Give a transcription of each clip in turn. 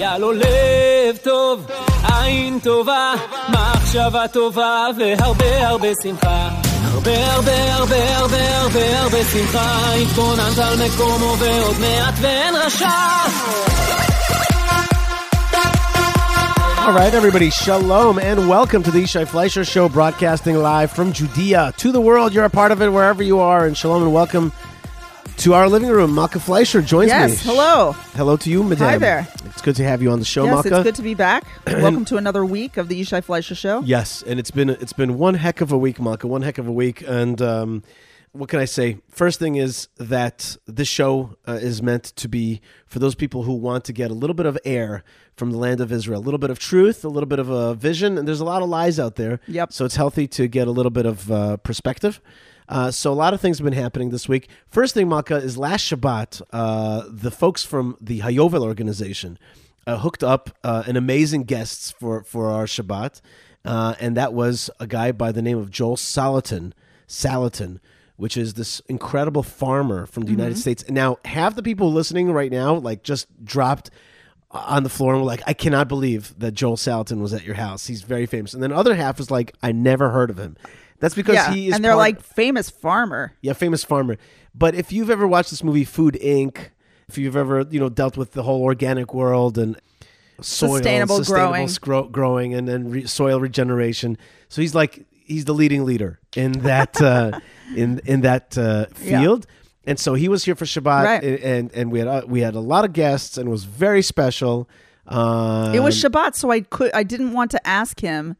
היה לב טוב, עין טובה, מחשבה טובה והרבה הרבה שמחה. הרבה הרבה הרבה הרבה הרבה הרבה שמחה, התכוננת על מקומו ועוד מעט ואין רשע. All right, everybody, shalom and welcome to the Yishai Fleisher Show, broadcasting live from Judea to the world. You're a part of it wherever you are, and shalom and welcome to our living room. Malkah Fleisher joins yes, me. Yes, hello. Hello to you, madame. Hi there. Good to have you on the show, yes, Malkah. it's good to be back. Welcome to another week of the Yishai Fleisher Show. Yes, and it's been it's been one heck of a week, Malkah. One heck of a week, and um, what can I say? First thing is that this show uh, is meant to be for those people who want to get a little bit of air from the land of Israel, a little bit of truth, a little bit of a vision, and there's a lot of lies out there. Yep. So it's healthy to get a little bit of uh, perspective. Uh, so a lot of things have been happening this week. First thing, Malkah, is last Shabbat, uh, the folks from the Hayovel organization uh, hooked up uh, an amazing guests for for our Shabbat, uh, and that was a guy by the name of Joel Salatin, Salatin, which is this incredible farmer from the United States. Now, half the people listening right now, like, just dropped on the floor and were like, "I cannot believe that Joel Salatin was at your house. He's very famous." And then other half was like, "I never heard of him." That's because yeah, he is and they're part- like famous farmer. yeah, famous farmer. But if you've ever watched this movie Food Inc., if you've ever you know dealt with the whole organic world and soil, Sustainable growing. scro- growing, and then re- soil regeneration, so he's like he's the leading leader in that uh, in in that uh, Yeah. field. And so he was here for Shabbat, Right. and, and and we had uh, we had a lot of guests, and it was very special. Um, It was Shabbat, so I could I didn't want to ask him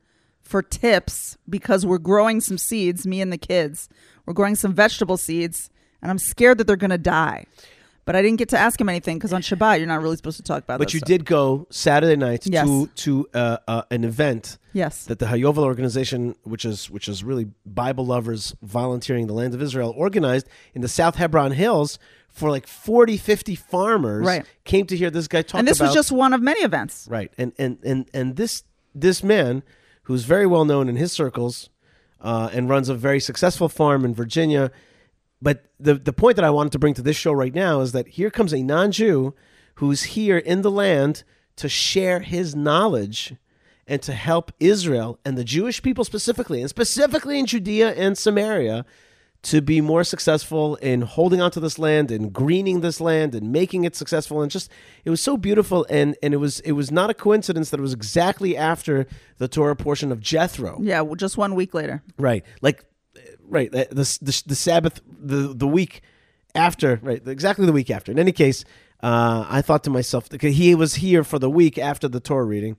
for tips because we're growing some seeds, me and the kids. We're growing some vegetable seeds, and I'm scared that they're gonna die. But I didn't get to ask him anything because on Shabbat you're not really supposed to talk about. But you stuff. did go Saturday night Yes. to to uh, uh, an event Yes. that the Hayovel organization, which is which is really Bible lovers volunteering the land of Israel, organized in the South Hebron Hills for like 40, 50 farmers Right. came to hear this guy talk and this about was just one of many events. right. And and and and this this man who's very well known in his circles uh, and runs a very successful farm in Virginia. But the the point that I wanted to bring to this show right now is that here comes a non-Jew who's here in the land to share his knowledge and to help Israel and the Jewish people specifically, and specifically in Judea and Samaria, to be more successful in holding onto this land and greening this land and making it successful. And just it was so beautiful, and and it was it was not a coincidence that it was exactly after the Torah portion of Jethro. Yeah, well, just one week later. Right. Like, right. The, the, the, the Sabbath, the, the week after, right. Exactly the week after. In any case, uh, I thought to myself, he was here for the week after the Torah reading.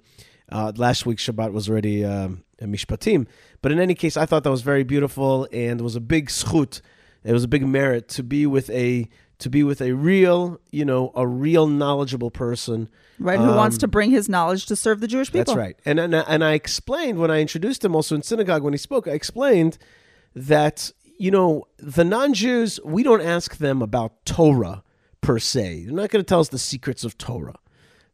Uh, last week's Shabbat was already um, a Mishpatim. But in any case, I thought that was very beautiful and was a big zchut. It was a big merit to be with a to be with a real, you know, a real knowledgeable person. Right, who wants to bring his knowledge to serve the Jewish people? Um, That's right. And, and and I explained when I introduced him also in synagogue when he spoke, I explained that you know, the non-Jews, we don't ask them about Torah per se. They're not going to tell us the secrets of Torah.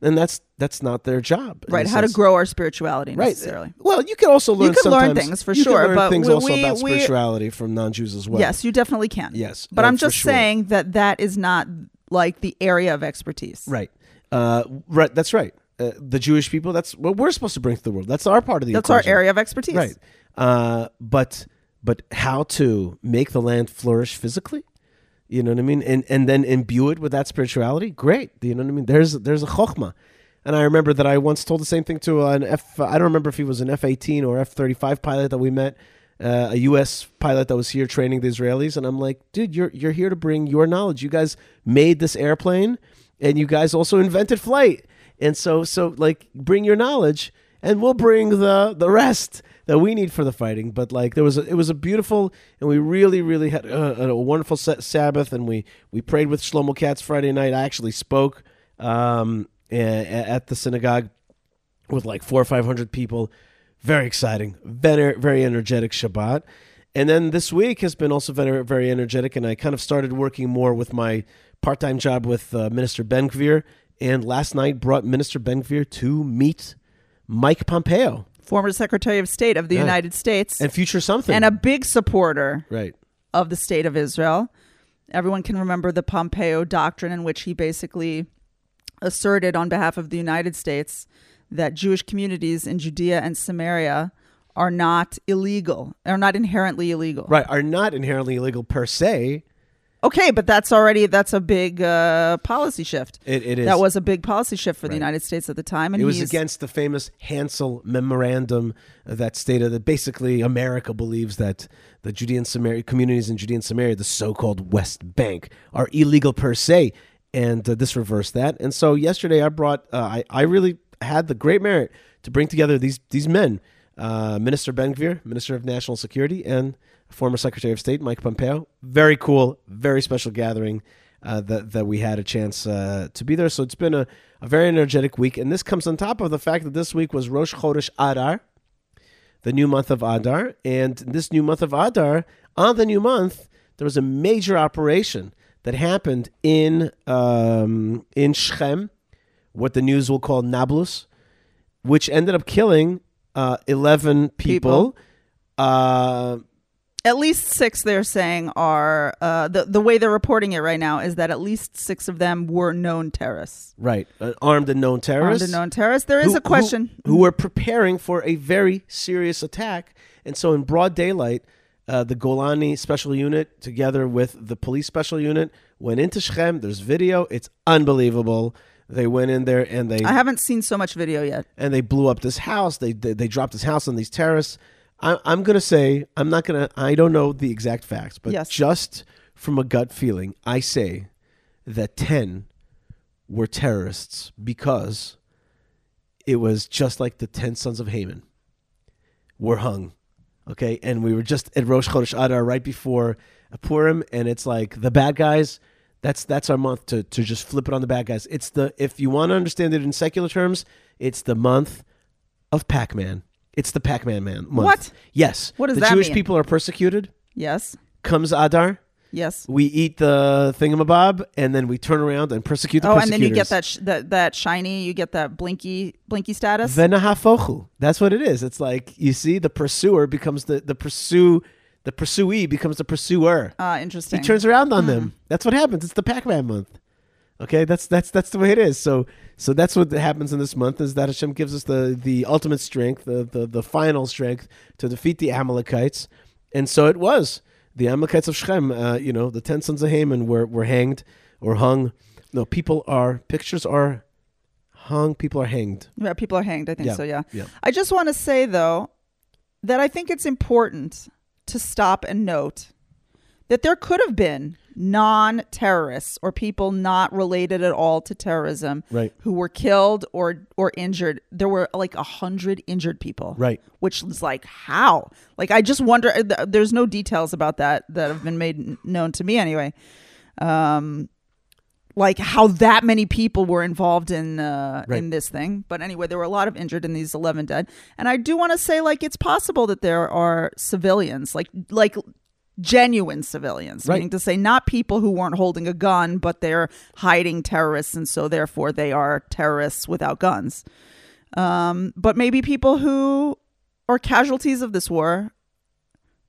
And that's that's not their job. Right, how to grow our spirituality Right. necessarily. Well, you can also learn. can learn things, for you can sure, learn but things we- also we- about we- spirituality from non-Jews as well. Yes, you definitely can. Yes, But uh, I'm just sure. saying that that is not like the area of expertise. Right. Uh, right. That's right. Uh, the Jewish people. That's what we're supposed to bring to the world. That's our part of the That's our area of expertise. Right. Uh, but but how to make the land flourish physically? You know what I mean? And and then imbue it with that spirituality? Great. You know what I mean? There's there's a chokhmah. And I remember that I once told the same thing to an F. I don't remember if he was an F eighteen or F thirty five pilot that we met, uh, a U.S. pilot that was here training the Israelis. And I'm like, dude, you're you're here to bring your knowledge. You guys made this airplane, and you guys also invented flight. And so so like bring your knowledge, and we'll bring the the rest that we need for the fighting. But like there was a, it was a beautiful, and we really really had a, a wonderful sa- Sabbath, and we we prayed with Shlomo Katz Friday night. I actually spoke um, at the synagogue with like four or five hundred people. Very exciting, very very energetic Shabbat. And then this week has been also very very energetic, and I kind of started working more with my part time job with uh, Minister Ben Gvir. And last night brought Minister Ben Gvir to meet Mike Pompeo Former Secretary of State of the Yeah. United States and future something. and a big supporter right. of the state of Israel. Everyone can remember the Pompeo doctrine, in which he basically asserted on behalf of the United States that Jewish communities in Judea and Samaria are not illegal, are not inherently illegal. right, are not inherently illegal per se. Okay, but that's already that's a big uh, policy shift. It, it is. That was a big policy shift for the United States at the time, and it was against the famous Hansell memorandum that stated that basically America believes that the Judean Samaria communities in Judean Samaria, the so-called West Bank, are illegal per se, and uh, this reversed that. And so yesterday, I brought, uh, I, I really had the great merit to bring together these these men, uh, Minister Ben Gvir, Minister of National Security, and former Secretary of State Mike Pompeo. Very cool, very special gathering uh, that that we had a chance uh, to be there. So it's been a, a very energetic week, and this comes on top of the fact that this week was Rosh Chodesh Adar, the new month of Adar, and this new month of Adar, on the new month, there was a major operation that happened in um, in Shechem, what the news will call Nablus, which ended up killing uh, eleven people. Uh, at least six. They're saying are uh, the the way they're reporting it right now is that at least six of them were known terrorists, right, uh, armed and known armed terrorists. and known terrorists. There is who- a question. Who, who were preparing for a very serious attack. And so, in broad daylight, uh, the Golani Special Unit, together with the police special unit, went into Shechem. There's video. It's unbelievable. They went in there and they I haven't seen so much video yet. and they blew up this house. They they, they dropped this house on these terrorists. I, I'm gonna say I'm not gonna. I don't know the exact facts, but Yes. just from a gut feeling, I say that ten were terrorists because it was just like the ten sons of Haman were hung. Okay, and we were just at Rosh Chodesh Adar right before Purim, and it's like the bad guys. That's that's our month to to just flip it on the bad guys. It's the if you want to understand it in secular terms, it's the month of Pac-Man. It's the Pac-Man man month. What? Yes. What does the that Jewish mean? people are persecuted. Yes, Comes Adar, yes. we eat the thingamabob, and then we turn around and persecute the Oh, and then you get that sh- that that shiny. You get that blinky blinky status. Venahafochu. That's what it is. It's like you see the pursuer becomes the the pursue the pursuee becomes the pursuer. Ah, interesting. He turns around on them. That's what happens. It's the Pac-Man month. Okay, that's that's that's the way it is. So so that's what happens in this month is that Hashem gives us the the ultimate strength, the the, the final strength to defeat the Amalekites, and so it was the Amalekites of Shechem. Uh, you know, the ten sons of Haman were were hanged or hung. No, people are pictures are hung. People are hanged. yeah, people are hanged. I think Yeah, so. Yeah. yeah. I just want to say though that I think it's important to stop and note that there could have been non-terrorists or people not related at all to terrorism Right. who were killed or or injured. There were like a hundred injured people. Right. Which is like how? Like I just wonder. uh, There's no details about that that have been made known to me anyway. Um, like how that many people were involved in uh, Right. in this thing. But anyway, there were a lot of injured in these 11 dead. And I do want to say like it's possible that there are civilians, like like genuine civilians, Right. meaning to say not people who weren't holding a gun, but they're hiding terrorists, and so therefore they are terrorists without guns. Um, but maybe people who are casualties of this war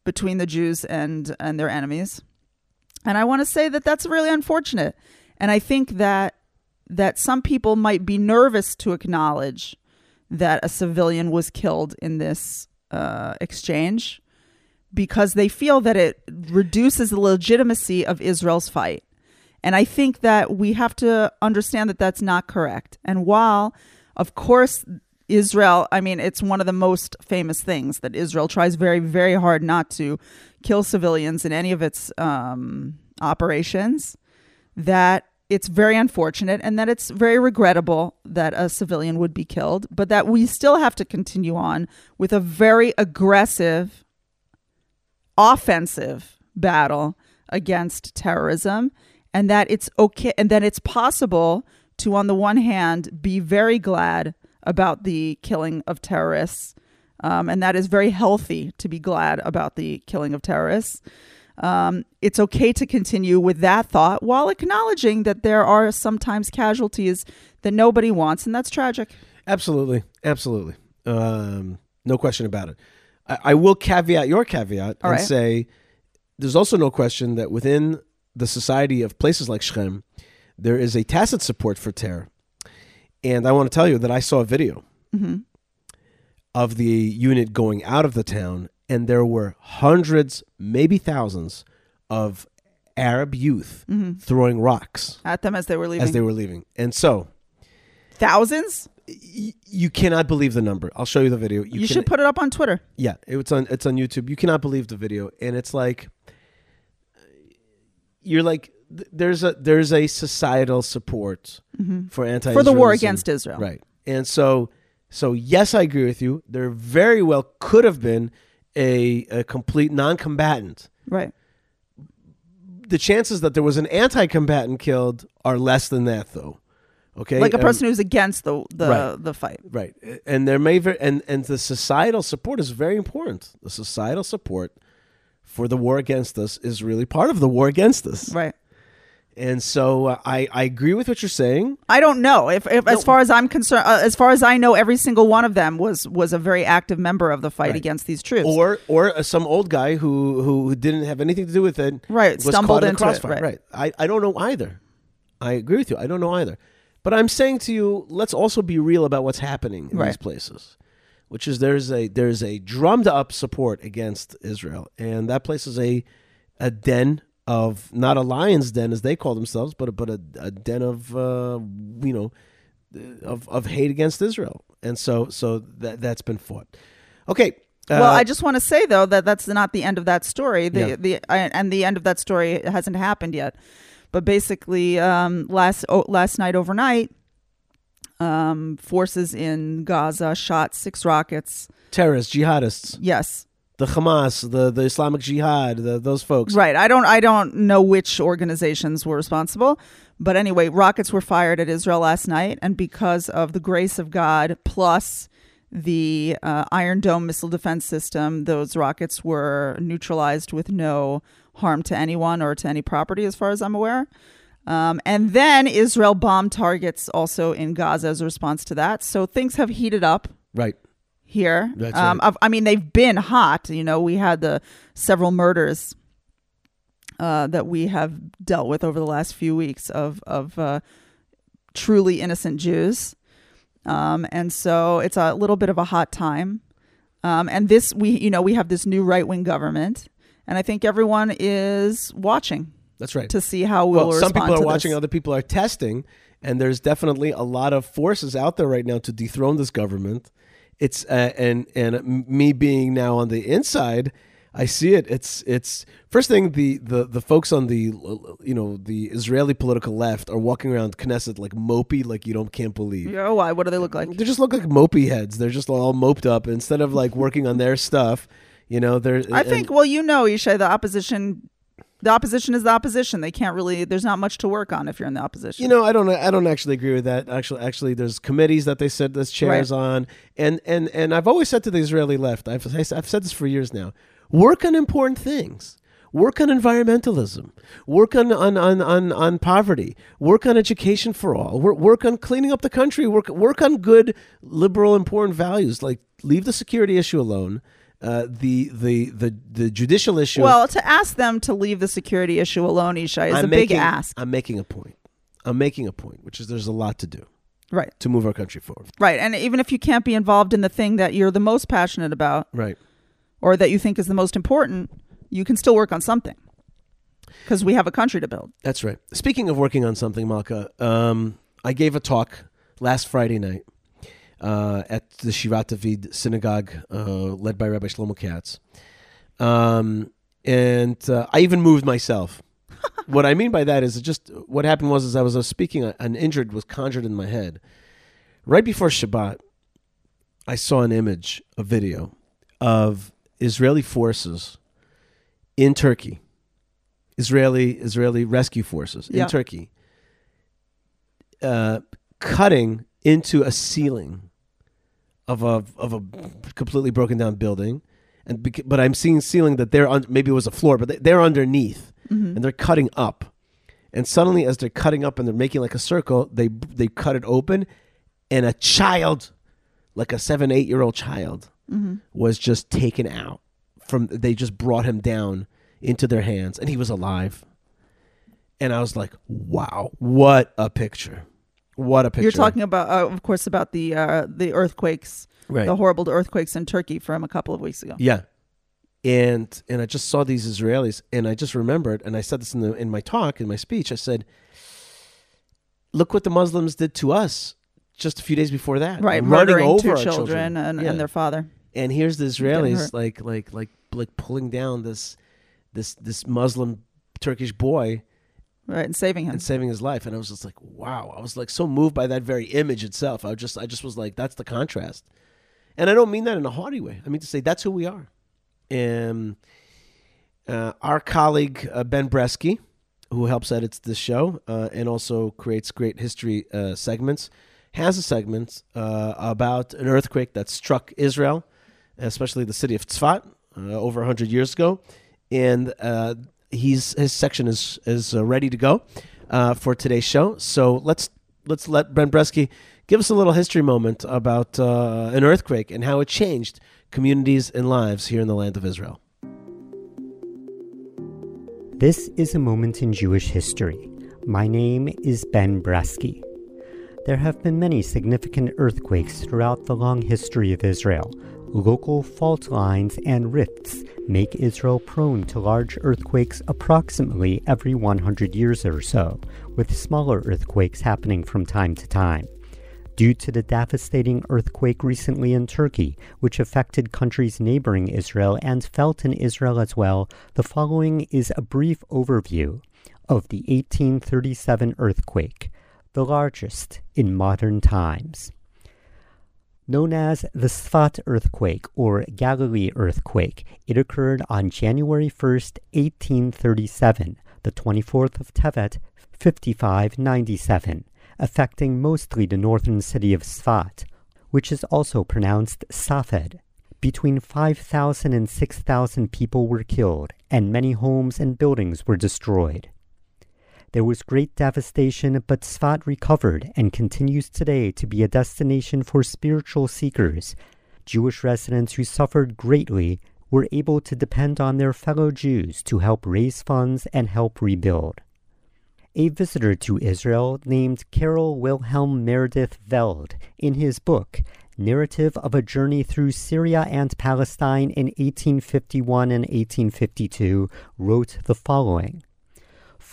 between the Jews and and their enemies. And I want to say that that's really unfortunate. And I think that that some people might be nervous to acknowledge that a civilian was killed in this uh, exchange because they feel that it reduces the legitimacy of Israel's fight. And I think that we have to understand that that's not correct. And while, of course, Israel, I mean, it's one of the most famous things that Israel tries very, very hard not to kill civilians in any of its um, operations, that it's very unfortunate and that it's very regrettable that a civilian would be killed, but that we still have to continue on with a very aggressive offensive battle against terrorism and that it's okay and that it's possible to on the one hand be very glad about the killing of terrorists um, and that is very healthy to be glad about the killing of terrorists um, it's okay to continue with that thought while acknowledging that there are sometimes casualties that nobody wants and that's tragic Absolutely, absolutely. Um, no question about it. I, I will caveat your caveat All and right. say there's also no question that within the society of places like Shechem, there is a tacit support for terror. And I want to tell you that I saw a video mm-hmm. of the unit going out of the town, and there were hundreds, maybe thousands, of Arab youth mm-hmm. throwing rocks At them as they were leaving. as they were leaving. And so Thousands? Y- you cannot believe the number. I'll show you the video. You, can- should put it up on Twitter. Yeah, it's on it's on YouTube. You cannot believe the video, and it's like you're like th- there's a there's a societal support for anti Mm-hmm. For the war against Israel. right? And so so yes, I agree with you. There very well could have been a a complete non-combatant. Right. The chances that there was an anti-combatant killed are less than that, though. Okay, Like a Um, person who's against the the, Right. the fight. Right, and there may ver- and and the societal support is very important. The societal support for the war against us is really part of the war against us. Right. And so uh, I I agree with what you're saying. I don't know if, if as far as I'm concerned, uh, as far as I know, every single one of them was was a very active member of the fight Right. against these troops. Or or uh, some old guy who who didn't have anything to do with it. Right, stumbled into the it, crossfire. right. I I don't know either. I agree with you. I don't know either. But I'm saying to you, let's also be real about what's happening in these places. Which is there's a there's a drummed up support against Israel, and that place is a a den of not a lion's den as they call themselves, but a, but a, a den of uh, you know of of hate against Israel, and so so that that's been fought. Okay. uh, well, I just want to say though that that's not the end of that story. The Yeah. the uh, and the end of that story hasn't happened yet. But basically, um, last oh, last night overnight, um, forces in Gaza shot six rockets. terrorists, jihadists, Yes, the Hamas, the the Islamic Jihad, the, those folks. Right. I don't I don't know which organizations were responsible, but anyway, rockets were fired at Israel last night and because of the grace of God plus the uh, Iron Dome missile defense system, those rockets were neutralized with no harm to anyone or to any property as far as I'm aware. Um, and then Israel bombed targets also in Gaza as a response to that. So things have heated up Right. here. That's um, right. I mean, they've been hot. You know, we had the several murders uh, that we have dealt with over the last few weeks of of uh, truly innocent Jews, um, and so it's a little bit of a hot time. Um, and this, we you know, we have this new right wing government, and I think everyone is watching That's right. to see how we'll well, some people are to watching, this. other people are testing, and there's definitely a lot of forces out there right now to dethrone this government. It's uh, and and me being now on the inside, I see it. It's it's first thing the the the folks on the you know the Israeli political left are walking around Knesset like mopey, like you don't can't believe. Yeah, why? What do they look like? They just look like mopey heads. They're just all moped up instead of like working on their stuff. You know, they're. I and- think, well, you know, Yishai, the opposition, the opposition is the opposition. They can't really. There's not much to work on if you're in the opposition. You know, I don't. I don't actually agree with that. Actually, actually, there's committees that they sit there's chairs Right. on, and and and I've always said to the Israeli left, I've I've said this for years now. Work on important things. Work on environmentalism. Work on on on on, on poverty. Work on education for all. Work, work on cleaning up the country. Work work on good liberal important values. Like leave the security issue alone. Uh, the the the the judicial issue. well, to ask them to leave the security issue alone, Yishai, is I'm a big making, ask. I'm making a point. I'm making a point, which is there's a lot to do Right, to move our country forward. right. And even if you can't be involved in the thing that you're the most passionate about Right. or that you think is the most important, you can still work on something because we have a country to build. That's right. Speaking of working on something, Malkah, um, I gave a talk last Friday night uh, at the Shirat David synagogue, uh, led by Rabbi Shlomo Katz. Um, and uh, I even moved myself. what I mean by that is it just what happened was as I was speaking, an injured was conjured in my head. Right before Shabbat, I saw an image, a video of Israeli forces in Turkey. Israeli Israeli rescue forces in Yeah. Turkey, uh, cutting into a ceiling of a of a completely broken down building, and bec- but I'm seeing ceiling that they're un- maybe it was a floor, but they- they're underneath, mm-hmm. and they're cutting up, and suddenly as they're cutting up and they're making like a circle, they they cut it open, and a child, like a seven eight year old child, mm-hmm. was just taken out from. They just brought him down into their hands, and he was alive. And I was like, "Wow, what a picture! What a picture! You're talking about, uh, of course, about the uh, the earthquakes, right? the horrible earthquakes in Turkey from a couple of weeks ago. Yeah. And and I just saw these Israelis and I just remembered and I said this in the in my talk in my speech I said look what the Muslims did to us just a few days before that. Right, running murdering over two our children, And, Yeah. and their father. and here's the. Israelis like like like like pulling down this this this Muslim Turkish boy Right, and saving him. and saving his life. And I was just like wow. I was like so moved by that very image itself. I just I just was like that's the contrast. And I don't mean that in a haughty way. I mean to say that's who we are. And uh, our colleague uh, Ben Bresky who helps edit this show uh, and also creates great history uh, segments has a segment uh, about an earthquake that struck Israel especially the city of Tzfat uh, over 100 years ago. And he's his section is is uh, ready to go uh, for today's show. So let's let's let Ben Bresky give us a little history moment about uh, an earthquake and how it changed communities and lives here in the land of Israel. This is a moment in Jewish history. My name is Ben Bresky. There have been many significant earthquakes throughout the long history of Israel. Local fault lines and rifts make Israel prone to large earthquakes approximately every 100 years or so, with smaller earthquakes happening from time to time. Due to the devastating earthquake recently in Turkey, which affected countries neighboring Israel and felt in Israel as well, the following is a brief overview of the 1837 earthquake, the largest in modern times. Known as the Sfat earthquake or Galilee earthquake, it occurred on January 1st, 1837, the 24th of Tevet, 5597, affecting mostly the northern city of Sfat, which is also pronounced Safed. Between 5,000 and 6,000 people were killed, and many homes and buildings were destroyed. There was great devastation, but Sfat recovered and continues today to be a destination for spiritual seekers. Jewish residents who suffered greatly were able to depend on their fellow Jews to help raise funds and help rebuild. A visitor to Israel named Carol Wilhelm Meredith Veld, in his book, Narrative of a Journey Through Syria and Palestine in 1851 and 1852, wrote the following.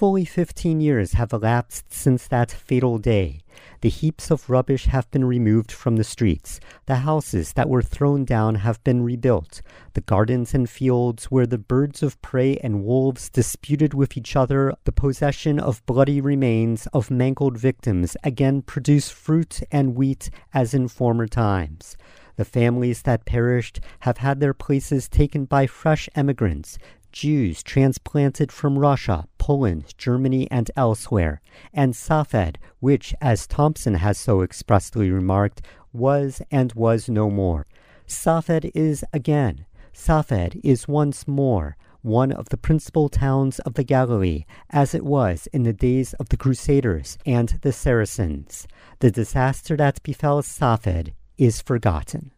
Fully 15 years have elapsed since that fatal day. The heaps of rubbish have been removed from the streets. The houses that were thrown down have been rebuilt. The gardens and fields where the birds of prey and wolves disputed with each other the possession of bloody remains of mangled victims again produce fruit and wheat as in former times. The families that perished have had their places taken by fresh emigrants, Jews transplanted from Russia, Poland, Germany, and elsewhere, and Safed, which, as Thomson has so expressly remarked, was and was no more. Safed is again. Safed is once more one of the principal towns of the Galilee, as it was in the days of the Crusaders and the Saracens. The disaster that befell Safed is forgotten.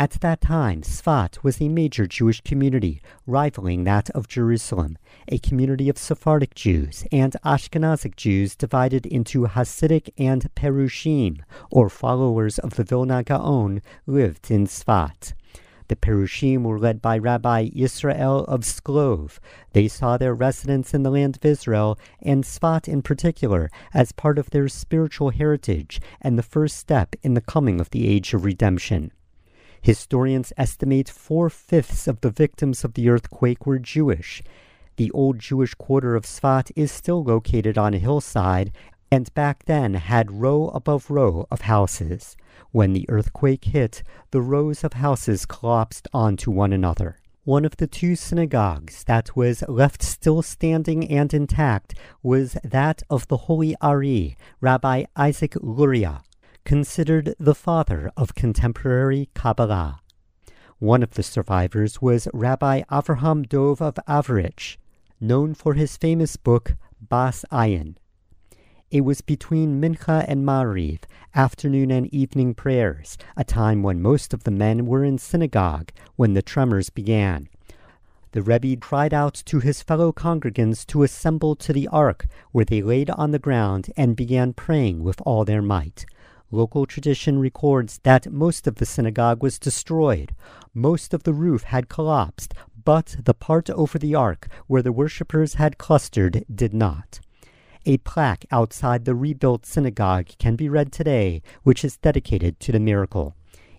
At that time, Sfat was a major Jewish community, rivaling that of Jerusalem, a community of Sephardic Jews and Ashkenazic Jews divided into Hasidic and Perushim, or followers of the Vilna Gaon, lived in Sfat. The Perushim were led by Rabbi Yisrael of Sklov. They saw their residence in the land of Israel, and Sfat in particular, as part of their spiritual heritage and the first step in the coming of the age of redemption. Historians estimate four fifths of the victims of the earthquake were Jewish. The old Jewish quarter of Sfat is still located on a hillside and back then had row above row of houses. When the earthquake hit, the rows of houses collapsed onto one another. One of the two synagogues that was left still standing and intact was that of the Holy Ari, Rabbi Isaac Luria, considered the father of contemporary Kabbalah. One of the survivors was Rabbi Avraham Dov of Ovruch, known for his famous book Bas Ayin. It was between Mincha and Mariv, afternoon and evening prayers, a time when most of the men were in synagogue when the tremors began. The Rebbe cried out to his fellow congregants to assemble to the ark, where they laid on the ground and began praying with all their might. Local tradition records that most of the synagogue was destroyed. Most of the roof had collapsed, but the part over the ark where the worshippers had clustered did not. A plaque outside the rebuilt synagogue can be read today, which is dedicated to the miracle.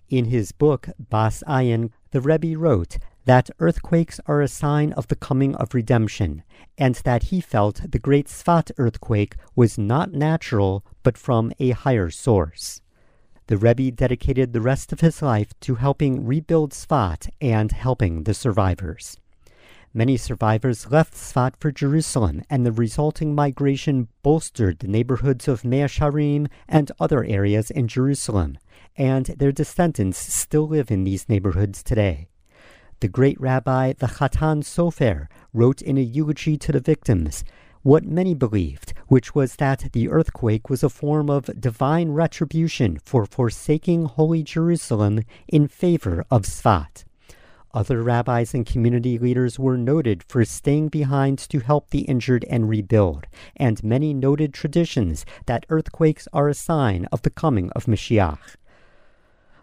In his book, Bas Ayin, the Rebbe wrote that earthquakes are a sign of the coming of redemption, and that he felt the great Sfat earthquake was not natural, but from a higher source. The Rebbe dedicated the rest of his life to helping rebuild Sfat and helping the survivors. Many survivors left Sfat for Jerusalem, and the resulting migration bolstered the neighborhoods of Mea Sharim and other areas in Jerusalem, and their descendants still live in these neighborhoods today. The great rabbi, the Chatam Sofer, wrote in a eulogy to the victims what many believed, which was that the earthquake was a form of divine retribution for forsaking holy Jerusalem in favor of Sfat. Other rabbis and community leaders were noted for staying behind to help the injured and rebuild, and many noted traditions that earthquakes are a sign of the coming of Mashiach.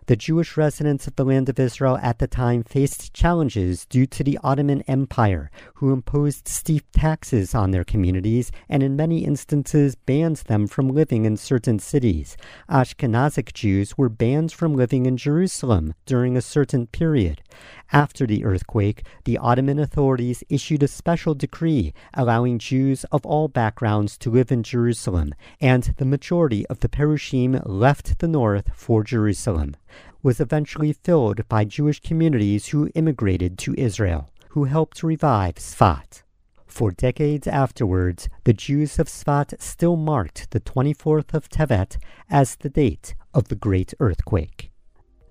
The Jewish residents of the land of Israel at the time faced challenges due to the Ottoman Empire, who imposed steep taxes on their communities and in many instances banned them from living in certain cities. Ashkenazic Jews were banned from living in Jerusalem during a certain period. After the earthquake, the Ottoman authorities issued a special decree allowing Jews of all backgrounds to live in Jerusalem, and the majority of the Perushim left the north for Jerusalem was eventually filled by Jewish communities who immigrated to Israel, who helped revive Sfat. For decades afterwards, the Jews of Sfat still marked the 24th of Tevet as the date of the Great Earthquake.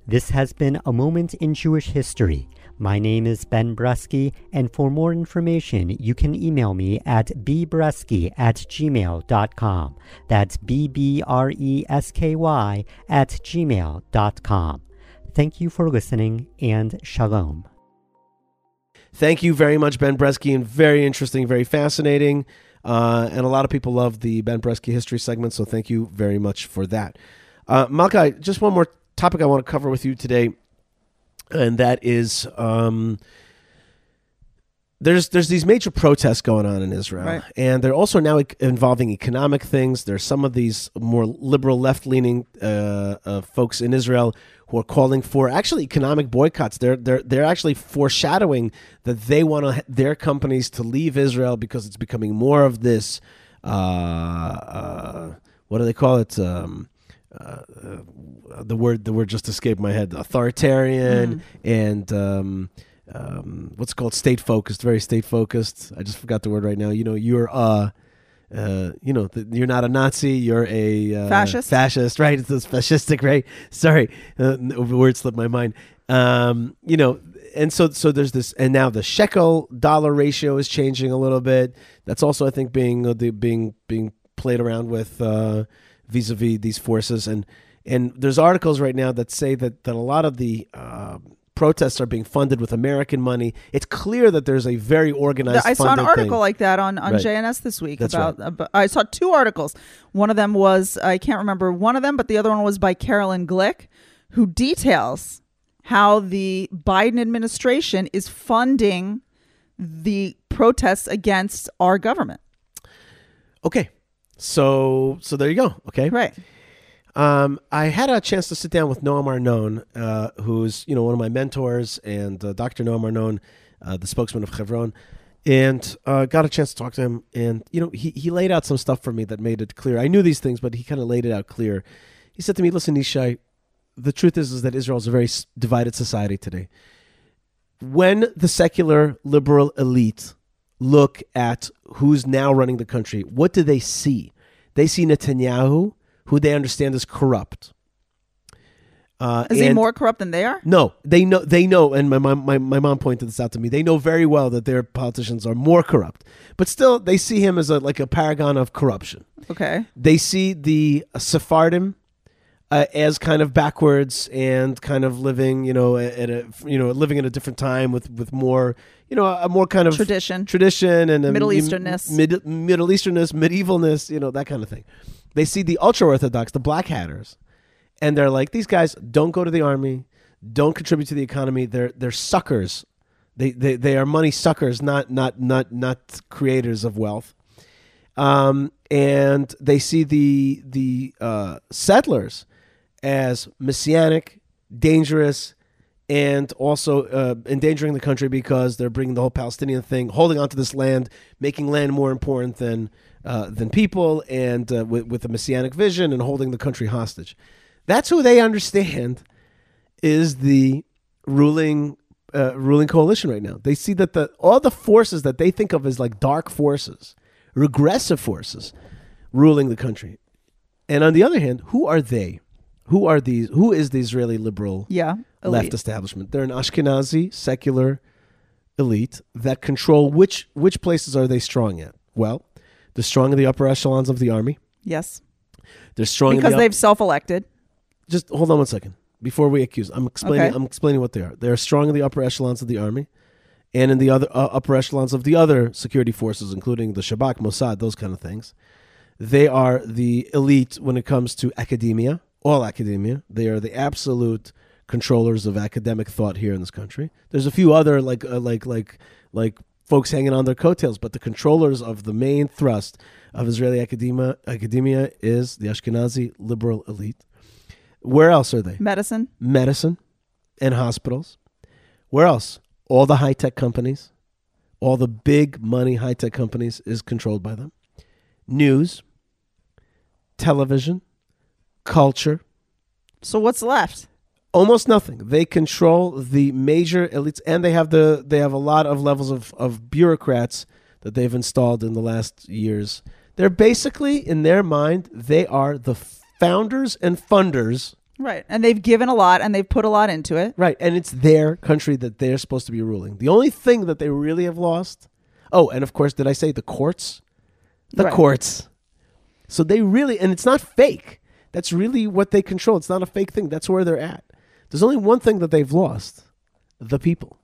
This has been a moment in Jewish history. My name is Ben Bresky, and for more information, you can email me at bbresky at gmail.com. That's B B R E S K Y at gmail.com. Thank you for listening, and shalom. Thank you very much, Ben Bresky, and very interesting, very fascinating. Uh, and a lot of people love the Ben Bresky history segment, so thank you very much for that. Uh, just one more topic I want to cover with you today, and that is um, there's there's these major protests going on in Israel, Right. and they're also now involving economic things. There's some of these more liberal, left leaning uh, uh, folks in Israel who are calling for actually economic boycotts. They're they're they're actually foreshadowing that they want to, their companies to leave Israel because it's becoming more of this. Uh, uh, what do they call it? Um, uh, the word the word just escaped my head. Authoritarian and um, um, what's called state focused. Very state focused. I just forgot the word right now. You know, you're uh, uh, you know, th- you're not a Nazi. You're a uh, Fascist? Fascist, right? It's fascistic, right? Sorry, uh, the word slipped my mind. Um, you know, and so so there's this, and now the shekel dollar ratio is changing a little bit. That's also, I think, being uh, the, being being played around with uh, vis-a-vis these forces, and and there's articles right now that say that that a lot of the uh, protests are being funded with American money. It's clear that there's a very organized. I saw an article thing. like that on, on Right. JNS this week That's about, about. I saw two articles. One of them was I can't remember one of them, but the other one was by Caroline Glick, who details how the Biden administration is funding the protests against our government. Okay, so so there you go. Okay, Right. Um, I had a chance to sit down with Noam Arnon, uh, who's you know one of my mentors, and uh, Dr. Noam Arnon, uh, the spokesman of Chevron, and uh, got a chance to talk to him. And you know he he laid out some stuff for me that made it clear. I knew these things, but he kind of laid it out clear. He said to me, "Listen, Nishai, the truth is is that Israel is a very divided society today. When the secular liberal elite look at who's now running the country, what do they see? They see Netanyahu, who they understand is corrupt. Uh, Is he more corrupt than they are? No, they know. They know, and my mom, my, my mom pointed this out to me. They know very well that their politicians are more corrupt, but still, they see him as a like a paragon of corruption. Okay. They see the Sephardim uh, as kind of backwards and kind of living, you know, at a you know living at a different time with with more, you know, a more kind of Tradition. tradition and Middle Easternness. mid, Middle Easternness, medievalness, you know, that kind of thing. They see the ultra orthodox, the black hatters, and they're like, these guys don't go to the army, don't contribute to the economy. They're they're suckers. They they, they are money suckers, not not not not creators of wealth. Um, and they see the the uh, settlers as messianic, dangerous, and also uh, endangering the country because they're bringing the whole Palestinian thing, holding onto this land, making land more important than uh, than people, and uh, with, with a messianic vision and holding the country hostage. That's who they understand is the ruling uh, ruling coalition right now. They see that the all the forces that they think of as like dark forces, regressive forces, ruling the country. And on the other hand, who are they? Who are these? Who is the Israeli liberal Yeah. Left establishment? They're an Ashkenazi secular elite that control which which places are they strong at? Well, they're strong in the upper echelons of the army. Yes. They're strong Because in the up- they've self-elected. just hold on one second before we accuse. I'm explaining. Okay. I'm explaining what they are. They are strong in the upper echelons of the army, and in the other uh, upper echelons of the other security forces, including the Shabak, Mossad, those kind of things. They are the elite when it comes to academia, all academia. They are the absolute controllers of academic thought here in this country. There's a few other like uh, like like like folks hanging on their coattails, but the controllers of the main thrust of Israeli academia academia is the Ashkenazi liberal elite. Where else are they? Medicine. medicine and hospitals. Where else? All the high tech companies, all the big money high tech companies is controlled by them. News, television, culture, So what's left? Almost nothing. They control the major elites and they have the they have a lot of levels of, of bureaucrats that they've installed in the last years. They're basically in their mind, they are the founders and funders Right. And they've given a lot and they've put a lot into it. Right, and it's their country that they're supposed to be ruling. The only thing that they really have lost. Oh, and of course, did I say the courts? The Right. courts. So they really, and it's not fake. That's really what they control. It's not a fake thing. That's where they're at. There's only one thing that they've lost: the people.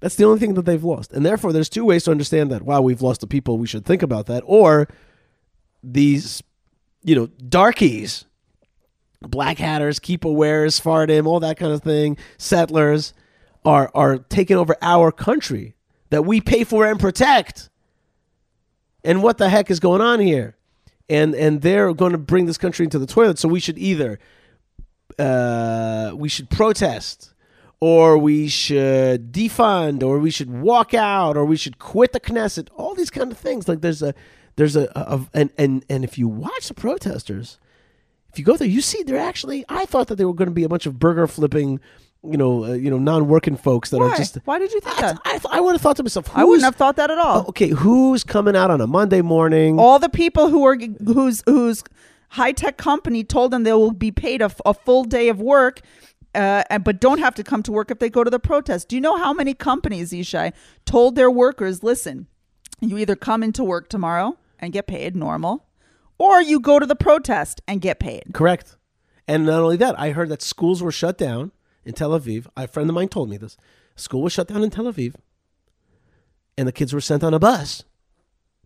That's the only thing that they've lost, and therefore, there's two ways to understand that. Wow, we've lost the people. We should think about that. Or these, you know, darkies black hatters, keep awares, fardim, all that kind of thing, settlers are are taking over our country that we pay for and protect. And what the heck is going on here? And and they're going to bring this country into the toilet. So we should either uh, we should protest, or we should defund, or we should walk out, or we should quit the Knesset. All these kind of things. Like there's a there's a, a, a and and and if you watch the protesters, if you go there, you see they're actually. I thought that they were going to be a bunch of burger flipping, you know, uh, you know, non-working folks that Why? are just. Why did you think I, that? I, I would have thought to myself, I wouldn't have thought that at all. Oh, okay, who's coming out on a Monday morning? All the people who are who's whose high tech company told them they will be paid a full day of work, uh, and- but don't have to come to work if they go to the protest. Do you know how many companies, Yishai, told their workers, "Listen, you either come into work tomorrow and get paid normal, or you go to the protest and get paid." Correct. And not only that, I heard that schools were shut down in Tel Aviv. A friend of mine told me this. School was shut down in Tel Aviv, and the kids were sent on a bus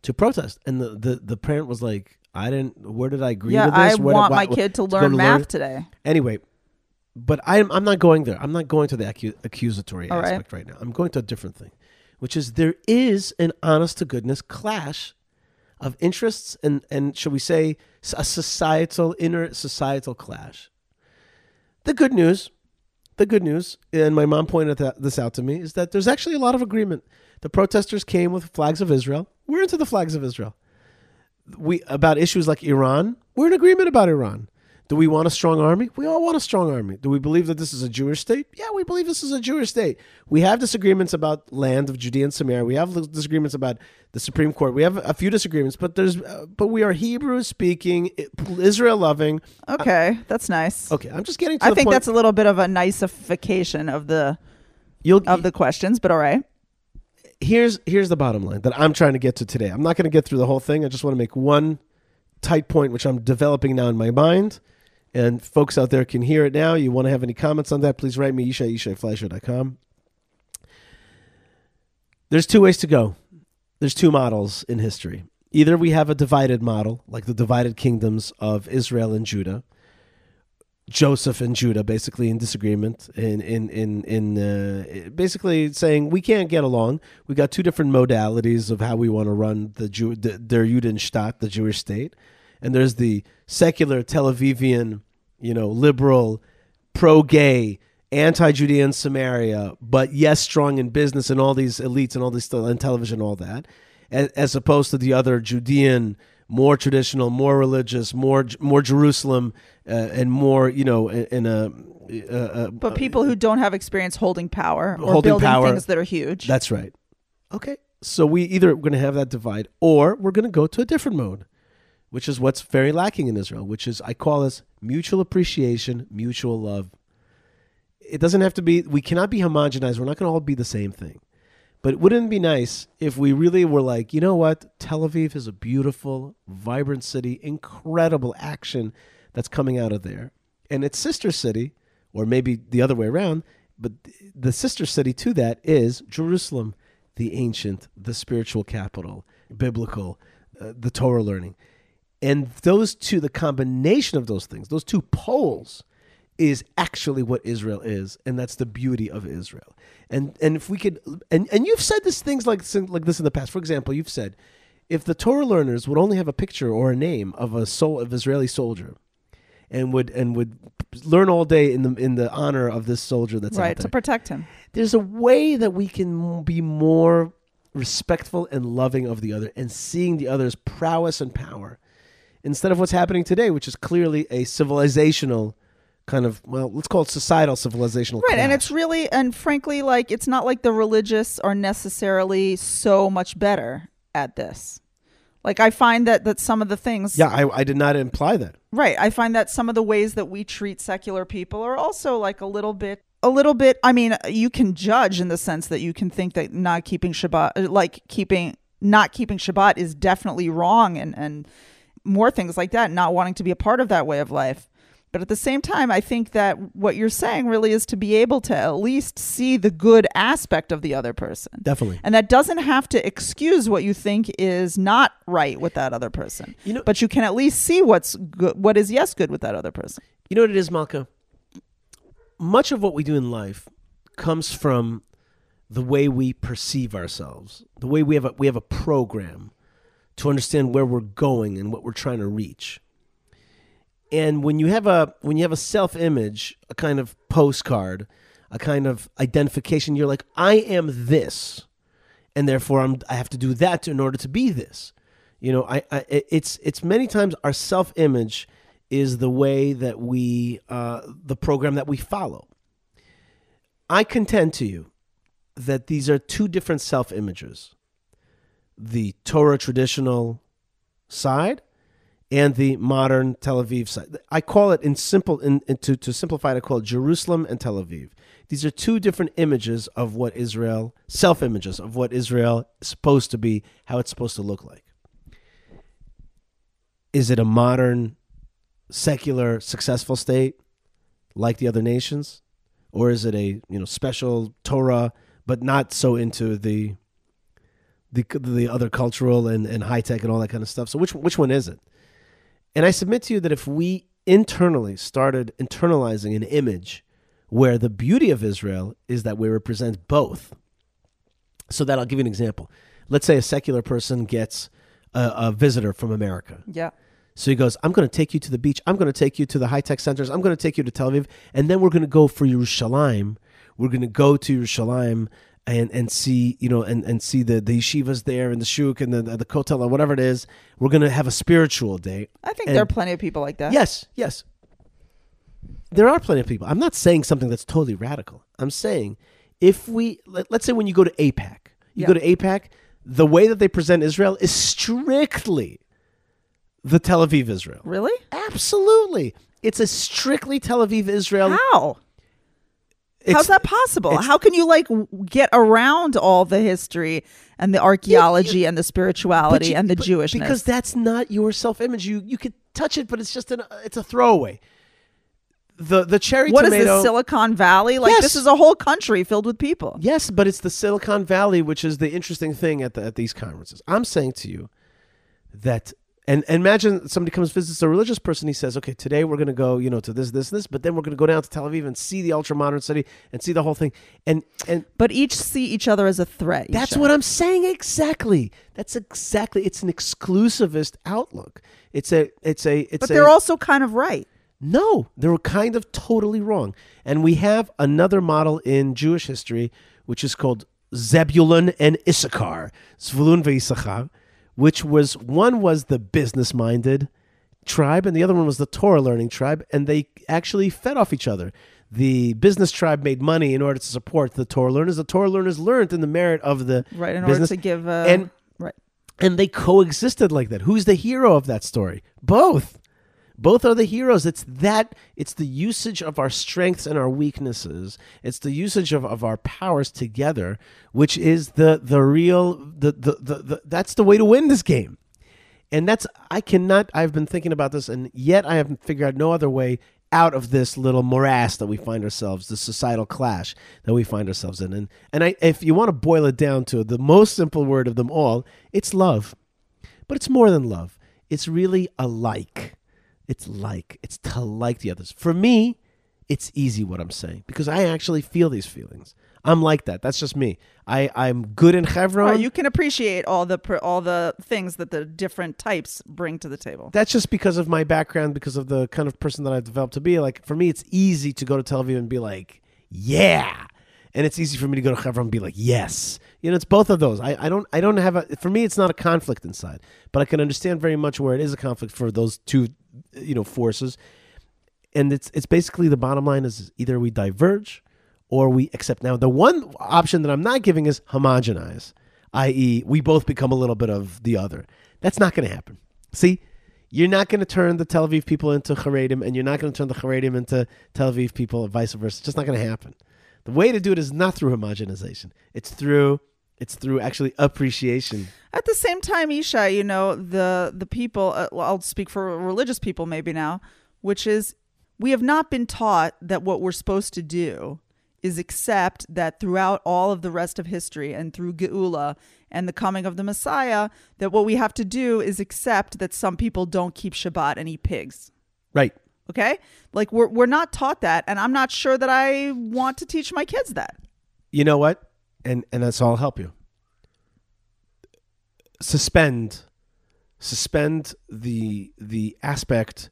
to protest. And the, the, the parent was like, I didn't, where did I agree yeah, with I this? Where did- want why- my kid to learn math today. Anyway, but I'm, I'm not going there. I'm not going to the accu- accusatory All right. aspect right now. I'm going to a different thing, which is there is an honest to goodness clash of interests and, and shall we say, a societal, inner societal clash. The good news, the good news, and my mom pointed that, this out to me, is that there's actually a lot of agreement. The protesters came with flags of Israel. We're into the flags of Israel. We about issues like Iran. We're in agreement about Iran. Do we want a strong army? We all want a strong army. Do we believe that this is a Jewish state? Yeah, we believe this is a Jewish state. We have disagreements about land of Judea and Samaria. We have disagreements about the Supreme Court. We have a few disagreements, but there's uh, but we are Hebrew speaking, Israel loving. Okay, that's nice. Okay, I'm just getting to I think point. that's a little bit of a niceification of the You'll, of the questions, but all right. Here's here's the bottom line that I'm trying to get to today. I'm not going to get through the whole thing. I just want to make one tight point, which I'm developing now in my mind, And folks out there can hear it now. You want to have any comments on that, please write me, Yishai, YishaiFleisher.com. There's two ways to go. There's two models in history. Either we have a divided model, like the divided kingdoms of Israel and Judah, Joseph and Judah basically in disagreement in in in in uh, basically saying we can't get along. We got two different modalities of how we want to run the Jew the, der the Jewish state, and there's the secular Tel Avivian, you know, liberal, pro-gay, anti-Judean Samaria, but yes, strong in business and all these elites and all this and television, and all that, as, as opposed to the other Judean more traditional, more religious, more more Jerusalem, uh, and more you know in, in a. Uh, uh, But people who don't have experience holding power or Holding building power. things that are huge. That's right. Okay, so we either going to have that divide, or we're going to go to a different mode, which is what's very lacking in Israel, which is I call this mutual appreciation, mutual love. It doesn't have to be. We cannot be homogenized. We're not going to all be the same thing. But wouldn't it be nice if we really were like, you know what? Tel Aviv is a beautiful, vibrant city, incredible action that's coming out of there. And its sister city, or maybe the other way around, but the sister city to that is Jerusalem, the ancient, the spiritual capital, biblical, uh, the Torah learning. And those two, the combination of those things, those two poles, is actually what Israel is, and that's the beauty of Israel. And and if we could, and and you've said this things like like this in the past. For example, you've said, if the Torah learners would only have a picture or a name of a soul of Israeli soldier, and would and would learn all day in the in the honor of this soldier that's out right to protect him. there's a way that we can be more respectful and loving of the other and seeing the other's prowess and power instead of what's happening today, which is clearly a civilizational kind of, well, let's call it societal civilizational Right, and it's really and frankly like it's not like the religious are necessarily so much better at this. Like I find that that some of the things Yeah, I, I did not imply that. Right. I find that some of the ways that we treat secular people are also like a little bit a little bit I mean, you can judge in the sense that you can think that not keeping Shabbat like keeping not keeping Shabbat is definitely wrong and and more things like that, not wanting to be a part of that way of life. But at the same time, I think that what you're saying really is to be able to at least see the good aspect of the other person. Definitely. And that doesn't have to excuse what you think is not right with that other person. You know- but you can at least see what's good, what is yes good with that other person. You know what it is, Malkah? Much of what we do in life comes from the way we perceive ourselves, the way we have a, we have a program to understand where we're going and what we're trying to reach. And when you have a when you have a self image, a kind of postcard, a kind of identification, you're like, I am this, and therefore I'm I have to do that in order to be this. You know, I, I it's it's many times our self image is the way that we uh, the program that we follow. I contend to you that these are two different self images: the Torah traditional side and the modern Tel Aviv side. I call it in simple in, in to, to simplify it, I call it Jerusalem and Tel Aviv. These are two different images of what Israel, self images of what Israel is supposed to be, how it's supposed to look like. Is it a modern, secular, successful state like the other nations? Or is it a you know special Torah, but not so into the the the other cultural and, and high tech and all that kind of stuff? So which which one is it? And I submit to you that if we internally started internalizing an image where the beauty of Israel is that we represent both. So that I'll give you an example. Let's say a secular person gets a, a visitor from America. Yeah. So he goes, I'm going to take you to the beach. I'm going to take you to the high tech centers. I'm going to take you to Tel Aviv. And then we're going to go for Yerushalayim. We're going to go to Yerushalayim and, and see, you know, and, and see the, the yeshivas there and the shuk and the, the kotel or whatever it is. We're going to have a spiritual day. I think And- there are plenty of people like that. Yes, yes. There are plenty of people. I'm not saying something that's totally radical. I'm saying if we, let, us say when you go to AIPAC, you Yeah. go to AIPAC, the way that they present Israel is strictly the Tel Aviv Israel. Really? Absolutely. It's a strictly Tel Aviv Israel. How? It's- How's that possible? How can you like get around all the history and the archaeology and the spirituality you- and the but- Jewishness? Because that's not your self image. You you could touch it, but it's just an it's a throwaway. the the cherry What is tomato. this Silicon Valley? Like Yes. this is a whole country filled with people. Yes, but it's the Silicon Valley, which is the interesting thing at the, at these conferences. I'm saying to you that, and, and imagine somebody comes visits a religious person. He says, "Okay, today we're going to go, you know, to this, this, this, but then we're going to go down to Tel Aviv and see the ultra modern city and see the whole thing." And and But each see each other as a threat. that's Yishai. what I'm saying exactly. That's exactly. It's an exclusivist outlook. It's a it's a it's But they're also kind of right. no, they were kind of totally wrong. And we have another model in Jewish history, which is called Zebulun and Issachar, Zvulun ve'Issachar, which was one was the business-minded tribe, and the other one was the Torah-learning tribe, and they actually fed off each other. The business tribe made money in order to support the Torah learners. The Torah learners learned in the merit of the Right. In business, order to give. Uh, and right. and they coexisted like that. Who's the hero of that story? Both. Both are the heroes. It's that it's the usage of our strengths and our weaknesses. It's the usage of, of our powers together, which is the the real the, the, the, the that's the way to win this game. And that's I cannot I've been thinking about this and yet I haven't figured out no other way out of this little morass that we find ourselves, the societal clash that we find ourselves in. And and I if you want to boil it down to the most simple word of them all, it's love. But it's more than love. It's really a like. It's like. It's to like the others. For me, it's easy what I'm saying because I actually feel these feelings. I'm like that. That's just me. I, I'm good in Chevron. Right, you can appreciate all the pr- all the things that the different types bring to the table. that's just because of my background, because of the kind of person that I've developed to be. Like for me, it's easy to go to Tel Aviv and be like, yeah, and it's easy for me to go to Hebron and be like, yes. You know, it's both of those. I, I don't I don't have a. For me, it's not a conflict inside, but I can understand very much where it is a conflict for those two, you know, forces. And it's it's basically the bottom line is either we diverge or we accept. Now, the one option that I'm not giving is homogenize, i.e., we both become a little bit of the other. That's not going to happen. See, you're not going to turn the Tel Aviv people into Haredim, and you're not going to turn the Haredim into Tel Aviv people, and vice versa. It's just not going to happen. The way to do it is not through homogenization. It's through it's through actually appreciation. At the same time, Yishai, you know the the people. Uh, well, I'll speak for religious people maybe now, which is we have not been taught that what we're supposed to do is accept that throughout all of the rest of history and through Geula and the coming of the Messiah, that what we have to do is accept that some people don't keep Shabbat and eat pigs. Right. Okay, like we're we're not taught that, and I'm not sure that I want to teach my kids that. You know what? And and that's all I'll help you. Suspend suspend the the aspect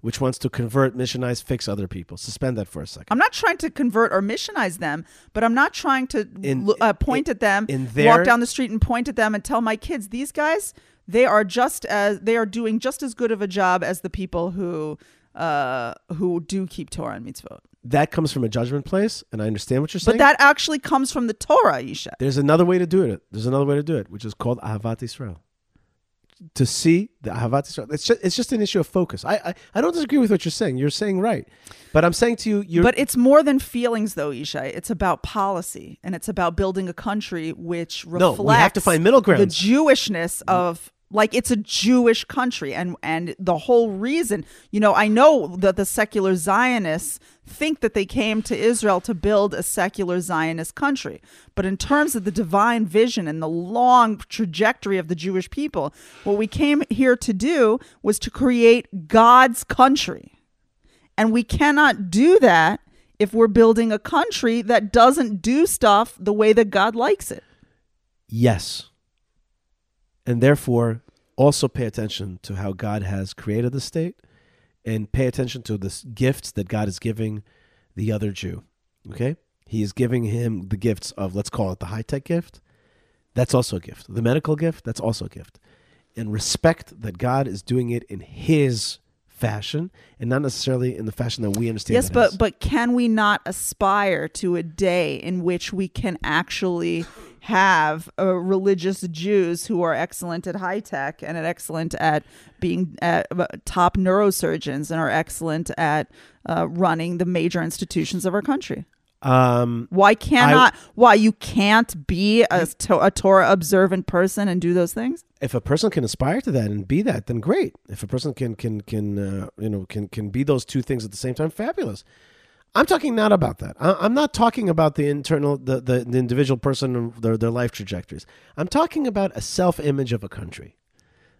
which wants to convert, missionize, fix other people. Suspend that for a second. I'm not trying to convert or missionize them, but I'm not trying to In- uh, point in- at them, their- walk down the street and point at them and tell my kids, these guys, they are just as they are doing just as good of a job as the people who uh, who do keep Torah and mitzvot. That comes from a judgment place, and I understand what you're saying. But that actually comes from the Torah, Yishai. There's another way to do it. There's another way to do it, which is called Ahavat Israel. To see the Ahavat Israel, it's just, it's just an issue of focus. I, I I don't disagree with what you're saying. You're saying right, but I'm saying to you, you're But it's more than feelings, though, Yishai. It's about policy, and it's about building a country which reflects No, we have to find middle the. Jewishness of like it's a Jewish country, and and the whole reason, you know, I know that the secular Zionists think that they came to Israel to build a secular Zionist country, but in terms of the divine vision and the long trajectory of the Jewish people, what we came here to do was to create God's country. And we cannot do that if we're building a country that doesn't do stuff the way that God likes it. Yes. And therefore, also pay attention to how God has created the state and pay attention to the gifts that God is giving the other Jew. Okay? He is giving him the gifts of, let's call it the high tech gift. That's also a gift. The medical gift, that's also a gift. And respect that God is doing it in his fashion and not necessarily in the fashion that we understand. Yes, but as. but can we not aspire to a day in which we can actually have uh, religious Jews who are excellent at high tech and at excellent at being at, uh, top neurosurgeons and are excellent at uh, running the major institutions of our country? Um, Why cannot? why you can't be a, a Torah observant person and do those things? if a person can aspire to that and be that, then great. If a person can can can uh, you know can can be those two things at the same time, fabulous. I'm talking not about that. I, I'm not talking about the internal, the, the, the individual person and their, their life trajectories. I'm talking about a self image of a country.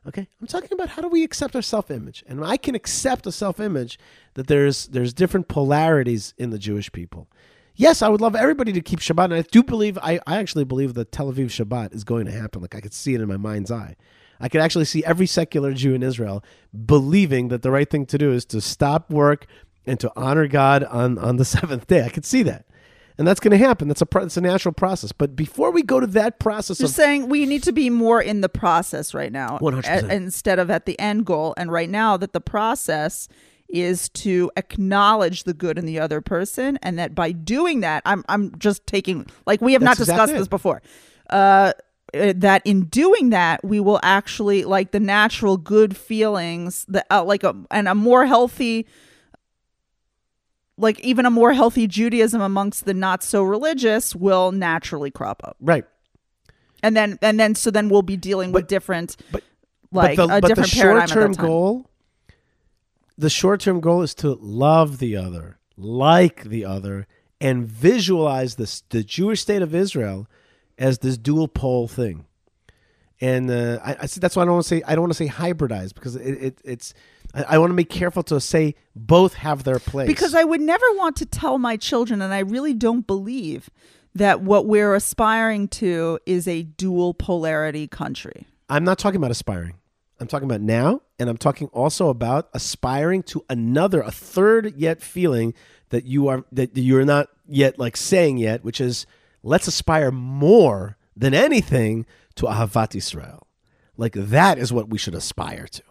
Okay, I'm talking about how do we accept our self image, and I can accept a self image that there's there's different polarities in the Jewish people. Yes, I would love everybody to keep Shabbat, and I do believe I, I actually believe that Tel Aviv Shabbat is going to happen. Like I could see it in my mind's eye. I could actually see every secular Jew in Israel believing that the right thing to do is to stop work and to honor God on on the seventh day. I could see that. And that's going to happen. That's a it's a natural process. But before we go to that process You're of saying we need to be more in the process right now, 100%. a- instead of at the end goal. And right now, that the process is to acknowledge the good in the other person, and that by doing that, I'm I'm just taking like we have not discussed exactly this before. Uh, uh, that in doing that, we will actually like the natural good feelings, the uh, like a and a more healthy like even a more healthy Judaism amongst the not so religious will naturally crop up. Right, and then and then so then we'll be dealing with different but like but the, a but different the paradigm short-term that goal the short-term goal is to love the other like the other and visualize this the jewish state of israel as this dual pole thing and uh, I, I see that's why I don't want to say I don't want to say hybridize because it, it it's I, I want to be careful to say both have their place because I would never want to tell my children and I really don't believe that what we're aspiring to is a dual polarity country. I'm not talking about aspiring. I'm talking about now, and I'm talking also about aspiring to another, a third yet feeling that you are that you're not yet like saying yet, which is let's aspire more than anything to Ahavat Israel. Like that is what we should aspire to.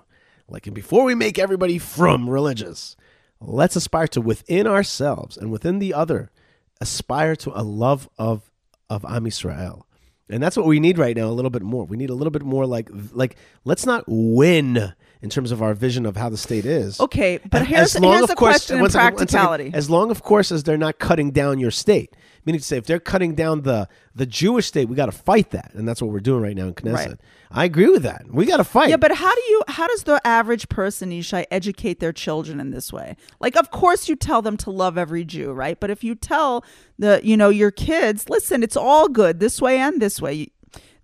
Like and before we make everybody from religious, let's aspire to within ourselves and within the other, aspire to a love of of Am Israel. And that's what we need right now a little bit more. We need a little bit more like like let's not win in terms of our vision of how the state is. Okay, but As here's, long, here's of a course- question in one second, one second. practicality. As long, of course, as they're not cutting down your state. Meaning to say, if they're cutting down the the Jewish state, we got to fight that, and that's what we're doing right now in Knesset. Right. I agree with that. We got to fight. Yeah, but how do you how does the average person, Yishai, educate their children in this way? Like of course you tell them to love every Jew, right? But if you tell the you know your kids, listen, it's all good this way and this way,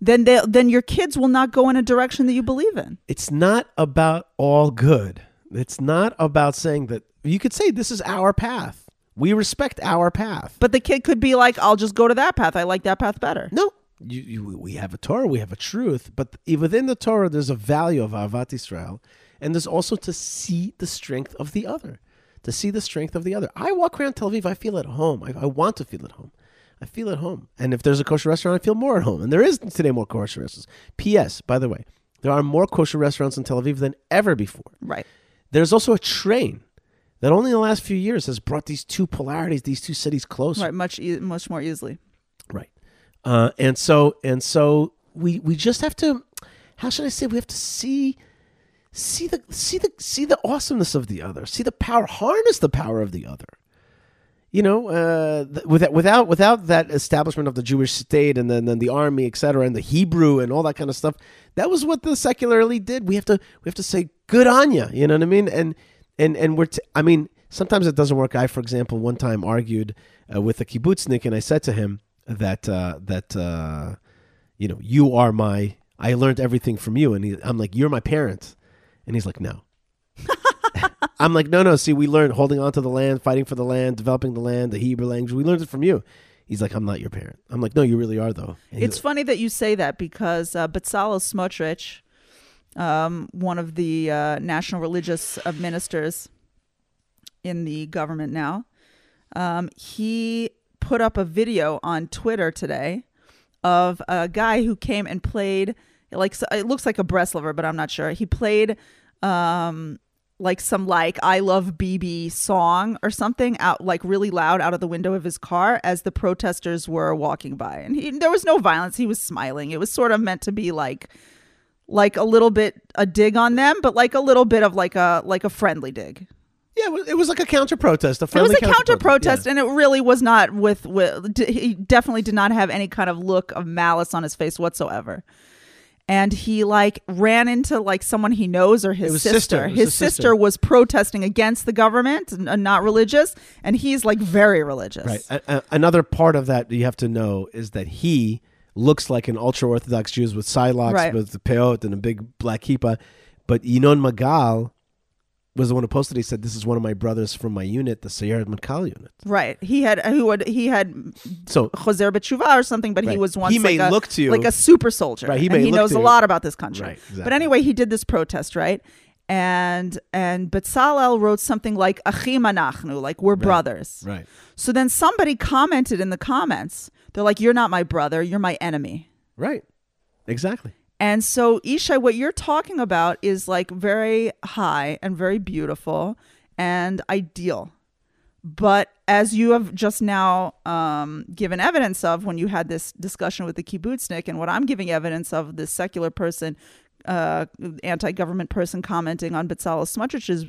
then they then your kids will not go in a direction that you believe in. it's not about all good. It's not about saying that you could say this is our path. We respect our path. But the kid could be like, I'll just go to that path. I like that path better. No, you, you, we have a Torah, we have a truth, but within the Torah, there's a value of Ahavat Israel, and there's also to see the strength of the other, to see the strength of the other. I walk around Tel Aviv, I feel at home. I, I want to feel at home. I feel at home, and if there's a kosher restaurant, I feel more at home. And there is today more kosher restaurants. P.S. By the way, there are more kosher restaurants in Tel Aviv than ever before. Right. There's also a train that only in the last few years has brought these two polarities, these two cities closer. Right. Much e- much more easily. Right. Uh, and so and so we we just have to how should I say we have to see see the see the see the awesomeness of the other, see the power, harness the power of the other. You know, uh, th- without without without that establishment of the Jewish state and then, then the army, et cetera, and the Hebrew and all that kind of stuff, that was what the secular elite did. We have to we have to say good on you. You know what I mean? And and and we're t- I mean sometimes it doesn't work. I, for example, one time argued uh, with a kibbutznik, and I said to him that uh, that uh, you know you are my I learned everything from you, and he, I'm like you're my parent, and he's like no. I'm like no no. See, we learned holding on to the land, fighting for the land, developing the land, the Hebrew language. We learned it from you. He's like I'm not your parent. I'm like no, you really are though. And It's funny that you say that because uh, Bezalel Smotrich, um, one of the uh, national religious ministers in the government now, um, he put up a video on Twitter today of a guy who came and played like it looks like a Breslover, but I'm not sure. He played um like some like I love Bibi song or something out like really loud out of the window of his car as the protesters were walking by. And he, there was no violence. He was smiling. It was sort of meant to be like like a little bit a dig on them, but like a little bit of like a like a friendly dig. Yeah, it was, like a counter protest. A It was a counter protest, Yeah. and it really was not with. with d- he definitely did not have any kind of look of malice on his face whatsoever. And he like ran into like someone he knows or his sister. sister. His his sister. sister was protesting against the government and, and uh, not religious, and he's like very religious. Right. A- a- another part of that you have to know is that he looks like an ultra orthodox Jew with side locks, Right. with the peot and a big black kippah. But Yinon Magal was the one who posted. He said, "This is one of my brothers from my unit, the Sayeret Matkal unit." Right. He had who had he had So Choser B'Tshuva or something, but he was once He may like a, look to you- like a super soldier. Right, he and may he look knows a lot about this country. Right, But anyway, he did this protest, right? And and Bezalel wrote something like Achim Anachnu, like we're brothers. right, So then somebody commented in the comments, they're like, You're not my brother, you're my enemy. right, exactly. And so, Yishai, what you're talking about is like very high and very beautiful and ideal. But as you have just now um, given evidence of when you had this discussion with the kibbutznik, and what I'm giving evidence of, this secular person, uh, anti government person commenting on Bezalel Smotrich's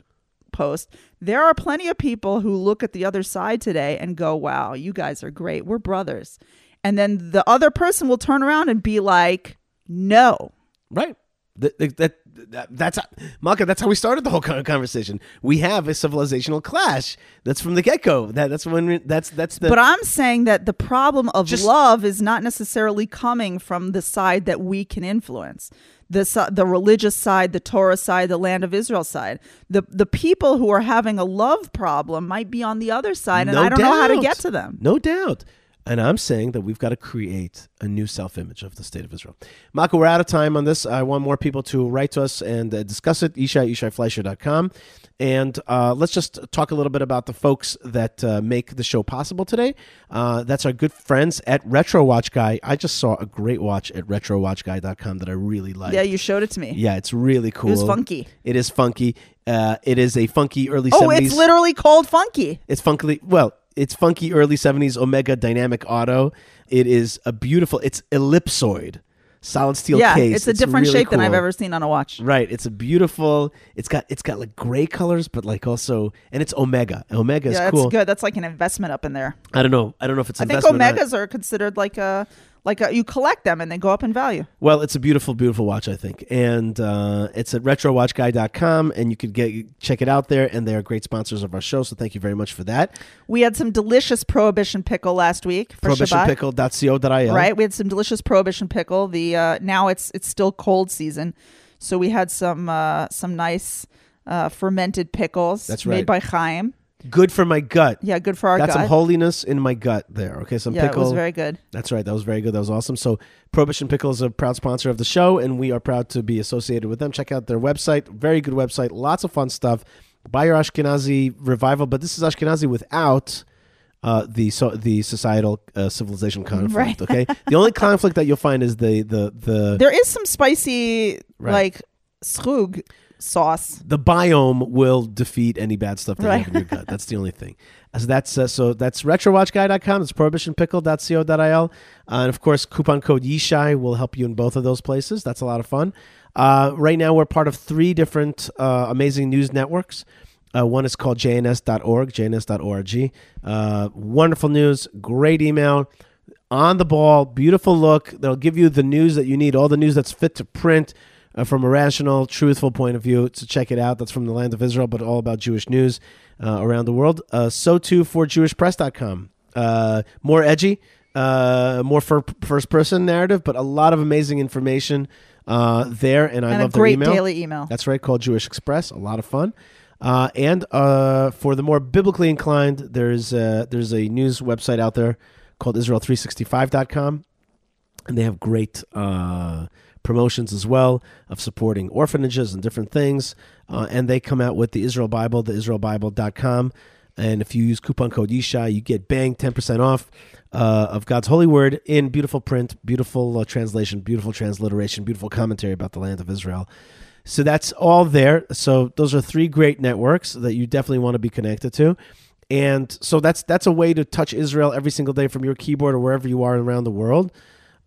post, there are plenty of people who look at the other side today and go, wow, you guys are great. We're brothers. And then the other person will turn around and be like, no. Right. That, that, that, that- that's Malkah. That's how we started the whole conversation. We have a civilizational clash. That's from the get go. That, that's when that's that's the. But I'm saying that the problem of Just- love is not necessarily coming from the side that we can influence. The, the religious side, the Torah side, the land of Israel side. The the people who are having a love problem might be on the other side, and No I don't know how to get to them. No doubt. And I'm saying that we've got to create a new self image of the state of Israel. Malkah, we're out of time on this. I want more people to write to us and uh, discuss it. Yishai, YishaiFleisher.com. And uh, let's just talk a little bit about the folks that uh, make the show possible today. Uh, that's our good friends at Retro Watch Guy. I just saw a great watch at retrowatchguy.com that I really like. Yeah, you showed it to me. Yeah, it's really cool. was funky. It is funky. Uh, it is a funky early Oh, 70s. it's literally called funky. It's funky. Well, it's funky early '70s Omega Dynamic Auto. It is a beautiful. It's ellipsoid, solid steel yeah, case. it's a different really shape than I've ever seen on a watch. Right. It's a beautiful. It's got it's got like gray colors, but like also, and it's Omega. Omega is Yeah, that's cool. good. That's like an investment up in there. I don't know. I don't know if it's I think investment or not. Omegas are considered like a like a, you collect them and they go up in value. Well, it's a beautiful, beautiful watch, I think, and uh, it's at retrowatchguy.com, and you could get check it out there. And they are great sponsors of our show, so thank you very much for that. We had some delicious prohibition pickle last week for. Prohibitionpickle.co.il. Right, we had some delicious prohibition pickle. The uh, now it's it's still cold season, so we had some uh, some nice uh, fermented pickles. That's made by Chaim. Good for my gut. Yeah, good for our Got gut. some holiness in my gut there. Okay, some yeah, pickle. it was very good. That's right. That was very good. That was awesome. So, Prohibition Pickle is a proud sponsor of the show, and we are proud to be associated with them. Check out their website. Very good website. Lots of fun stuff. Buy your Ashkenazi revival, but this is Ashkenazi without uh, the so the societal uh, civilization conflict. Right. Okay, the only conflict that you'll find is the the the There is some spicy Right. like schrug sauce. the biome will defeat any bad stuff that you have in your gut. That's the only thing. So that's uh, so that's retrowatchguy.com. It's prohibitionpickle.co.il. Uh, and of course, coupon code Yishai will help you in both of those places. That's a lot of fun. Uh, right now, we're part of three different uh, amazing news networks. Uh, one is called jns.org, jns.org. Uh, wonderful news, great email, on the ball, beautiful look. They'll give you the news that you need, all the news that's fit to print uh, from a rational, truthful point of view. So check it out. That's from the land of Israel, but all about Jewish news uh, around the world. Uh, so too for JewishPress.com. Uh, more edgy, uh, more for first person narrative, but a lot of amazing information uh, there. And I and a love their great email. daily email. That's right, called Jewish Express. A lot of fun. Uh, and uh, for the more biblically inclined, there's uh, there's a news website out there called Israel365.com, and they have great uh, promotions as well of supporting orphanages and different things. Uh, and they come out with the Israel Bible, the IsraelBible.com. And if you use coupon code Yishai, you get bang 10% off uh, of God's holy word in beautiful print, beautiful uh, translation, beautiful transliteration, beautiful commentary about the land of Israel. So that's all there. So those are three great networks that you definitely want to be connected to. And so that's that's a way to touch Israel every single day from your keyboard or wherever you are around the world.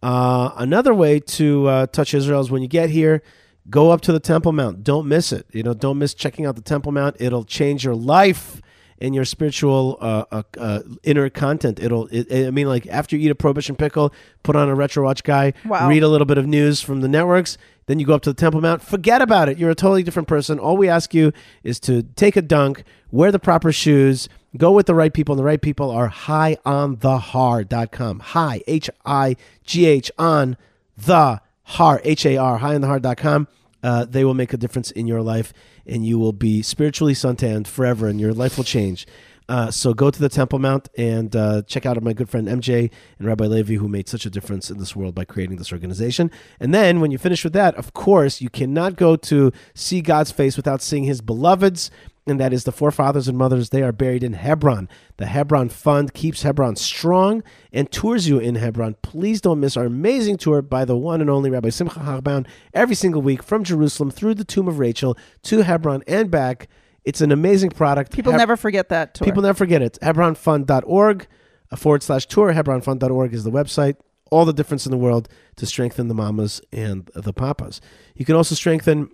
Uh, another way to uh, touch Israel is when you get here, Go up to the Temple Mount. Don't miss it. You know, don't miss checking out the Temple Mount. It'll change your life and your spiritual uh, uh, uh, inner content. It'll. It, I mean, like after you eat a prohibition pickle, put on a retro watch guy, Wow. read a little bit of news from the networks. Then you go up to the Temple Mount. Forget about it. You're a totally different person. All we ask you is to take a dunk, wear the proper shoes, go with the right people, and the right people are high on the highonthehar.com. High, H I G H on the har, H A R, highonthehar.com. Uh, they will make a difference in your life, and you will be spiritually suntanned forever, and your life will change. Uh, so go to the Temple Mount and uh, check out my good friend MJ and Rabbi Levi, who made such a difference in this world by creating this organization. And then when you finish with that, of course, you cannot go to see God's face without seeing His beloveds. And that is the forefathers and mothers. They are buried in Hebron. The Hebron Fund keeps Hebron strong and tours you in Hebron. Please don't miss our amazing tour by the one and only Rabbi Simcha Hochbaum every single week from Jerusalem through the tomb of Rachel to Hebron and back. It's an amazing product. People Heb- never forget that tour. People never forget it. Hebronfund.org uh, forward slash tour. Hebronfund.org is the website. All the difference in the world to strengthen the mamas and the papas. You can also strengthen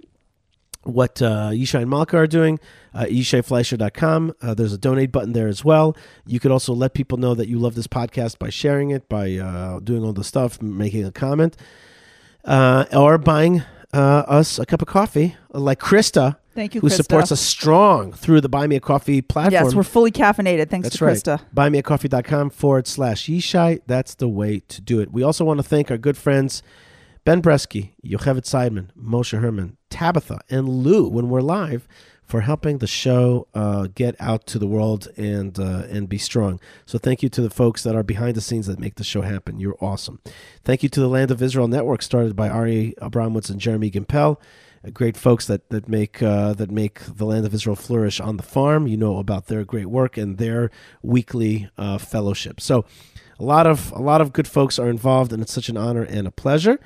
what uh, Yishai and Malkah are doing, uh, YishaiFleisher.com. Uh, there's a donate button there as well. You could also let people know that you love this podcast by sharing it, by uh, doing all the stuff, making a comment, uh, or buying uh, us a cup of coffee, like Krista, Thank you, who Krista. supports us strong through the Buy Me a Coffee platform. Yes, we're fully caffeinated. Thanks That's to right. Krista. Buymeacoffee.com forward slash Yishai. That's the way to do it. We also want to thank our good friends Ben Bresky, Yocheved Seidman, Moshe Herman, Tabitha, and Lou when we're live for helping the show uh, get out to the world and uh, and be strong. So thank you to the folks that are behind the scenes that make the show happen. You're awesome. Thank you to the Land of Israel Network, started by Ari Abramowitz and Jeremy Gimpel uh, great folks that that make uh, that make the land of Israel flourish on the farm. You know about their great work and their weekly uh, fellowship. So, a lot of a lot of good folks are involved, and it's such an honor and a pleasure.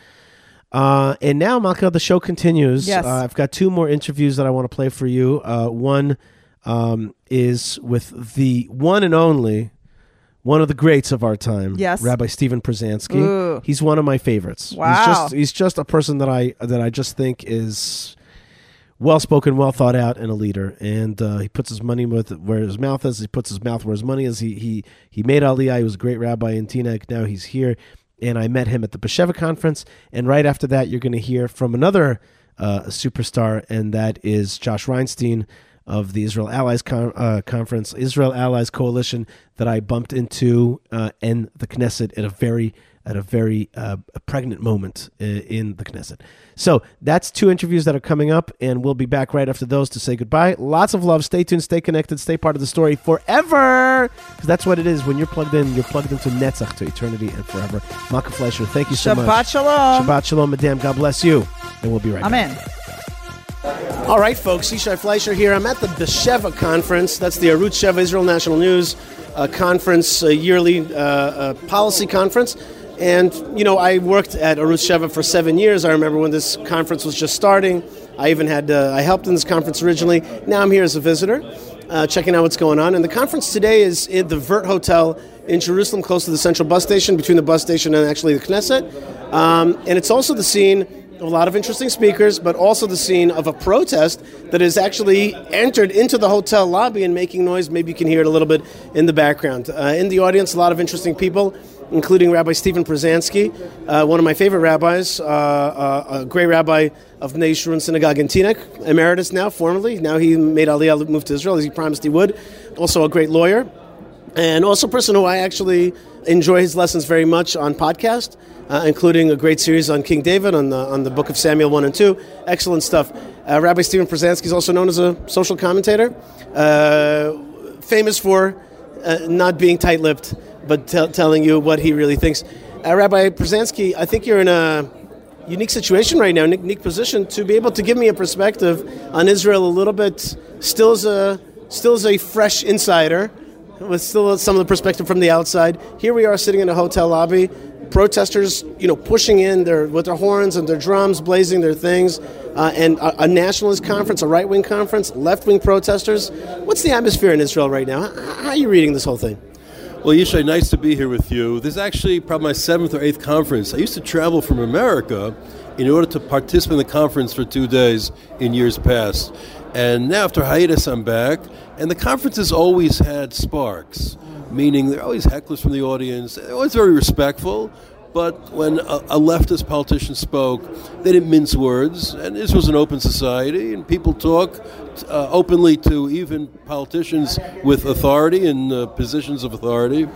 Uh, and now, Malkah, the show continues. Yes. Uh, I've got two more interviews that I want to play for you. Uh, one um, is with the one and only, one of the greats of our time, Yes. Rabbi Steven Pruzansky. Ooh. He's one of my favorites. Wow. He's just he's just a person that I that I just think is well spoken, well thought out, and a leader. And uh, he puts his money with where his mouth is. He puts his mouth where his money is. He he he made Aliyah. He was a great rabbi in Teaneck. Now he's here, and I met him at the Besheva conference. And right after that, you're going to hear from another uh, superstar, and that is Josh Reinstein of the Israel Allies Con- uh, Conference, Israel Allies Coalition, that I bumped into uh, in the Knesset at a very at a very uh, pregnant moment uh, in the Knesset. So that's two interviews that are coming up, and we'll be back right after those to say goodbye. Lots of love. Stay tuned. Stay connected. Stay part of the story forever, because that's what it is. When you're plugged in, you're plugged into Netzach to eternity and forever. Malkah Fleisher, thank you so Shabbat much. shalom. Shabbat shalom, Madame. God bless you, and we'll be right back. Amen. All right, folks, Yishai Fleisher here. I'm at the Besheva conference. That's the Arutz Sheva Israel National News uh, conference, a yearly uh, uh, policy conference. And, you know, I worked at Arutz Sheva for seven years. I remember when this conference was just starting. I even had, uh, I helped in this conference originally. Now I'm here as a visitor, uh, checking out what's going on. And the conference today is at the Vert Hotel in Jerusalem, close to the central bus station, between the bus station and actually the Knesset. Um, and it's also the scene of a lot of interesting speakers, but also the scene of a protest that has actually entered into the hotel lobby and making noise. Maybe you can hear it a little bit in the background. Uh, in the audience, a lot of interesting people, including Rabbi Steven Pruzansky, uh, one of my favorite rabbis, uh, uh, a great rabbi of Bnei Synagogue in Teaneck, emeritus now, formerly. Now he made Aliyah move to Israel, as he promised he would. Also a great lawyer and also a person who I actually enjoy his lessons very much on podcast, uh, including a great series on King David on the on the Book of Samuel one and two. Excellent stuff. Uh, Rabbi Steven Pruzansky is also known as a social commentator, uh, famous for uh, not being tight-lipped, but tell telling you what he really thinks. Uh, Rabbi Pruzansky, I think you're in a unique situation right now, unique position to be able to give me a perspective on Israel a little bit, still as a still as a fresh insider with still some of the perspective from the outside. Here we are sitting in a hotel lobby, protesters, you know, pushing in their with their horns and their drums, blazing their things, uh, and a, a nationalist conference, a right wing conference, left wing protesters. What's the atmosphere in Israel right now? How, how are you reading this whole thing? Well, Yishai, nice to be here with you. This is actually probably my seventh or eighth conference. I used to travel from America in order to participate in the conference for two days in years past. And now, after hiatus, I'm back, and the conference has always had sparks, meaning there are always hecklers from the audience. They're always very respectful, but when a, a, leftist politician spoke, they didn't mince words, and this was an open society, and people talk uh, openly to even politicians with authority and uh, positions of authority.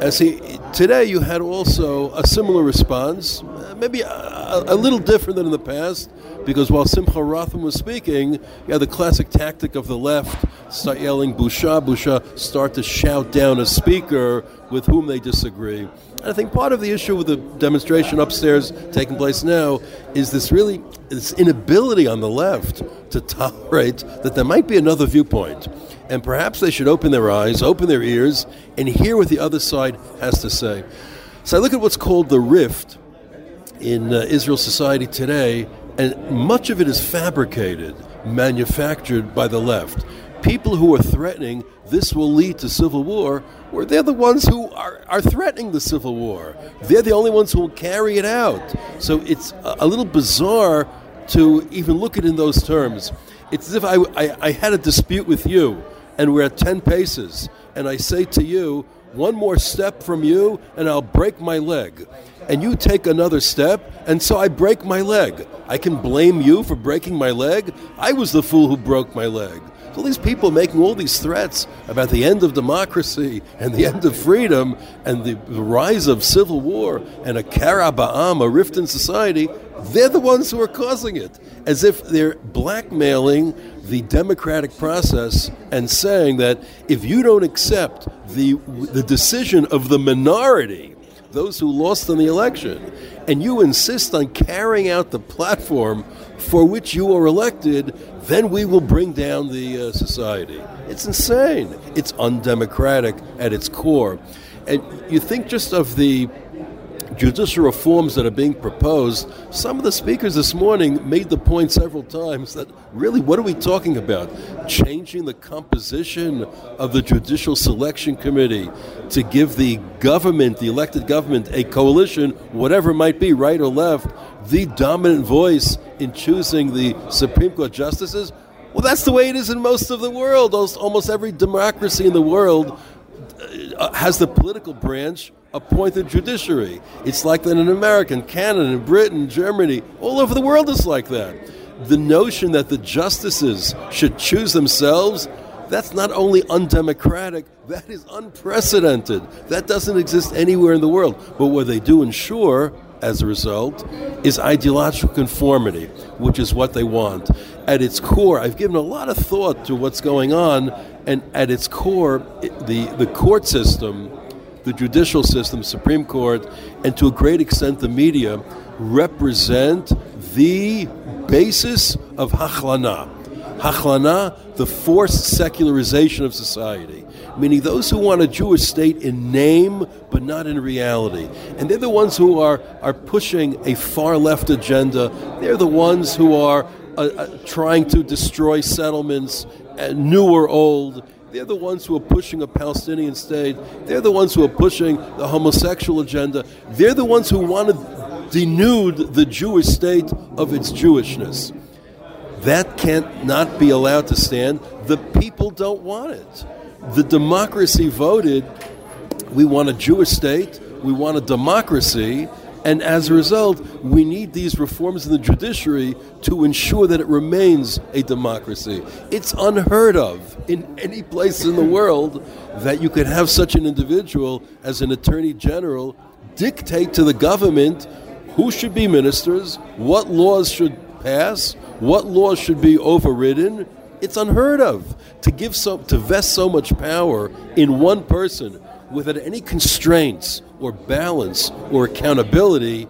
As he, today, you had also a similar response, uh, maybe a, a, little different than in the past, because while Simcha Rothman was speaking, you had the classic tactic of the left start yelling "Busha, Busha," start to shout down a speaker with whom they disagree. And I think part of the issue with the demonstration upstairs taking place now is this really this inability on the left to tolerate that there might be another viewpoint. And perhaps they should open their eyes, open their ears, and hear what the other side has to say. So I look at what's called the rift in uh, Israel society today, and much of it is fabricated, manufactured by the left. People who are threatening this will lead to civil war where they're the ones who are, are threatening the civil war. They're the only ones who will carry it out. So it's a, a little bizarre to even look at it in those terms. It's as if I, I, I had a dispute with you and we're at 10 paces, and I say to you, one more step from you and I'll break my leg. And you take another step, and so I break my leg. I can blame you for breaking my leg. I was the fool who broke my leg all these people making all these threats about the end of democracy and the end of freedom and the, rise of civil war and a kara ba'am, a rift in society, they're the ones who are causing it. As if they're blackmailing the democratic process and saying that if you don't accept the, the decision of the minority, those who lost in the election, and you insist on carrying out the platform for which you are elected, then we will bring down the uh, society. It's insane. It's undemocratic at its core. And you think just of the judicial reforms that are being proposed, some of the speakers this morning made the point several times that really, what are we talking about? Changing the composition of the Judicial Selection Committee to give the government, the elected government, a coalition, whatever it might be, right or left, the dominant voice in choosing the Supreme Court justices? Well, that's the way it is in most of the world. Almost every democracy in the world uh, has the political branch appoint the judiciary. It's like that in America, in Canada, in Britain, Germany, all over the world it's like that. The notion that the justices should choose themselves, that's not only undemocratic, that is unprecedented. That doesn't exist anywhere in the world. But what they do ensure, as a result, is ideological conformity, which is what they want. At its core, I've given a lot of thought to what's going on, and at its core, the, the court system the judicial system, Supreme Court, and to a great extent the media represent the basis of Hachlana. Hachlana, the forced secularization of society, meaning those who want a Jewish state in name but not in reality. And they're the ones who are, are pushing a far left agenda. They're the ones who are uh, uh, trying to destroy settlements, uh, new or old they're the ones who are pushing a Palestinian state. They're the ones who are pushing the homosexual agenda. They're the ones who want to denude the Jewish state of its Jewishness. That can't not be allowed to stand. The people don't want it. The democracy voted we want a Jewish state, we want a democracy, and as a result, we need these reforms in the judiciary to ensure that it remains a democracy. It's unheard of in any place in the world that you could have such an individual as an attorney general dictate to the government who should be ministers, what laws should pass, what laws should be overridden. It's unheard of to give so to vest so much power in one person without any constraints or balance or accountability,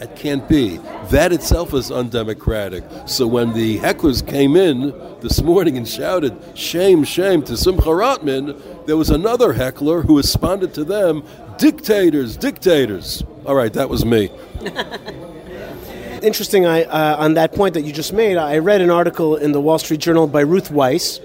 it can't be. That itself is undemocratic. So when the hecklers came in this morning and shouted, shame, shame to Simcha Rothman, there was another heckler who responded to them, dictators, dictators. All right, that was me. Interesting, I, uh, on that point that you just made, I read an article in the Wall Street Journal by Ruth Wisse.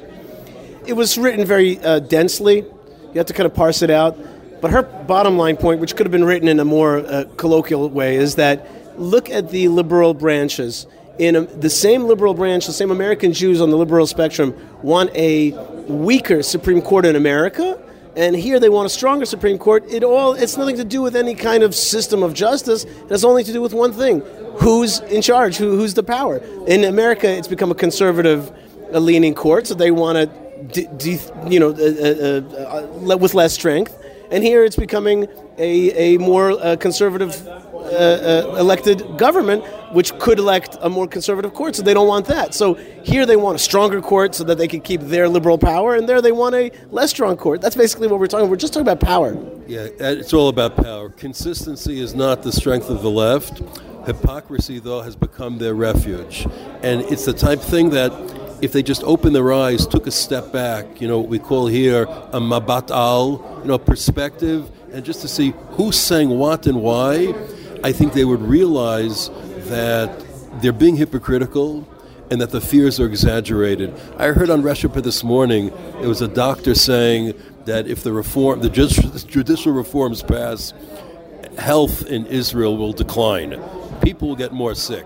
It was written very uh, densely. You have to kind of parse it out But her bottom line point, which could have been written in a more uh, colloquial way, is that look at the liberal branches. In a, the same liberal branch, the same American Jews on the liberal spectrum want a weaker Supreme Court in America, and here they want a stronger Supreme Court. It all it's nothing to do with any kind of system of justice. It has only to do with one thing: who's in charge, who, who's the power. In America, it's become a conservative leaning court, so they want to, de- de- you know, uh, uh, uh, with less strength. And here, it's becoming a, a more uh, conservative uh, uh, elected government, which could elect a more conservative court. So they don't want that. So here they want a stronger court so that they can keep their liberal power, and there they want a less strong court. That's basically what we're talking. We're just talking about power. Yeah, it's all about power. Consistency is not the strength of the left. Hypocrisy, though, has become their refuge. And it's the type thing that if they just opened their eyes, took a step back, you know, what we call here a mabat al, you know, perspective, and just to see who's saying what and why, I think they would realize that they're being hypocritical and that the fears are exaggerated. I heard on Reshupa this morning, it was a doctor saying that if the reform, the judicial reforms pass, health in Israel will decline. People will get more sick.